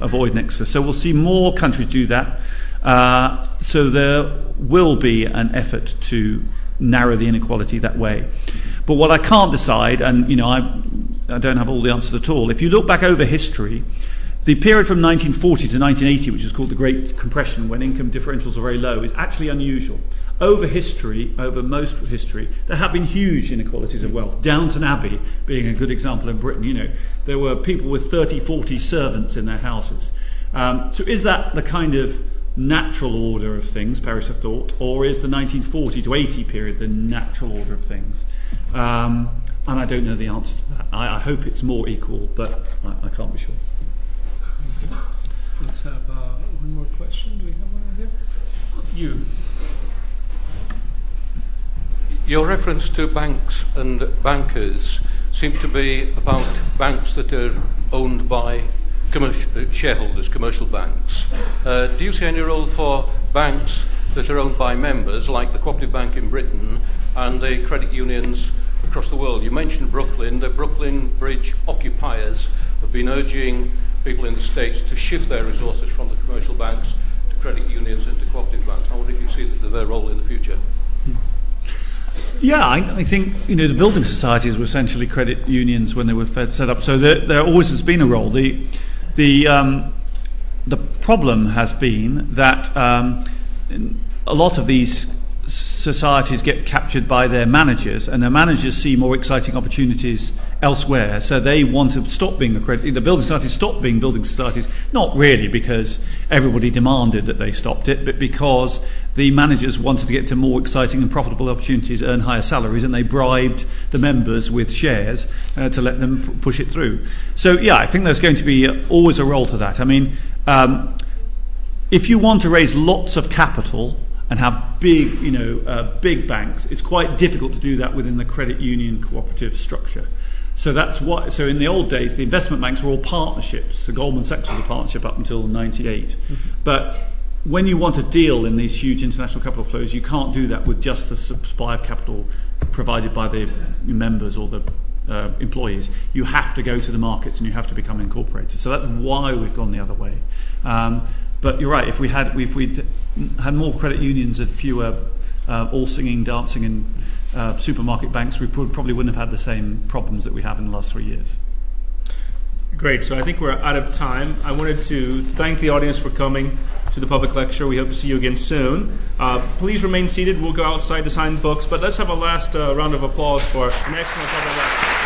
avoid nexus. So we'll see more countries do that. Uh, so there will be an effort to narrow the inequality that way. But what I can't decide, and you know, I, I don't have all the answers at all. If you look back over history, the period from 1940 to 1980, which is called the Great Compression, when income differentials are very low, is actually unusual. Over history, over most history, there have been huge inequalities of wealth. Downton Abbey being a good example in Britain, you know, there were people with 30, 40 servants in their houses. Um, so is that the kind of natural order of things, Paris have thought, or is the 1940 to 80 period the natural order of things? Um, and I don't know the answer to that. I, I hope it's more equal, but I, I can't be sure. Let's have uh, one more question. Do we have one here? You. Your reference to banks and bankers seem to be about banks that are owned by commercial, uh, shareholders, commercial banks. Uh, do you see any role for banks that are owned by members, like the Cooperative Bank in Britain and the credit unions across the world? You mentioned Brooklyn. The Brooklyn Bridge occupiers have been urging people in the States to shift their resources from the commercial banks to credit unions and to cooperative banks. I wonder if you see their role in the future. Yeah, I, I, think you know the building societies were essentially credit unions when they were set up. So there, there always has been a role. The the, um, the problem has been that um, a lot of these societies get captured by their managers, and their managers see more exciting opportunities elsewhere. So they want to stop being accredited. The building societies stop being building societies, not really because everybody demanded that they stopped it, but because the managers wanted to get to more exciting and profitable opportunities, earn higher salaries, and they bribed the members with shares uh, to let them p- push it through. So, yeah, I think there's going to be always a role to that. I mean, um, if you want to raise lots of capital, and have big, you know, uh, big banks, it's quite difficult to do that within the credit union cooperative structure. So that's what. So in the old days, the investment banks were all partnerships. So Goldman Sachs was a partnership up until '98. Mm-hmm. But when you want to deal in these huge international capital flows, you can't do that with just the supply of capital provided by the members or the uh, employees. You have to go to the markets and you have to become incorporated. So that's why we've gone the other way. Um, but you're right. If we had if we had more credit unions and fewer uh, all singing, dancing, and uh, supermarket banks, we probably wouldn't have had the same problems that we have in the last three years. Great. So I think we're out of time. I wanted to thank the audience for coming to the public lecture. We hope to see you again soon. Uh, please remain seated. We'll go outside to sign books, but let's have a last uh, round of applause for an excellent public lecture.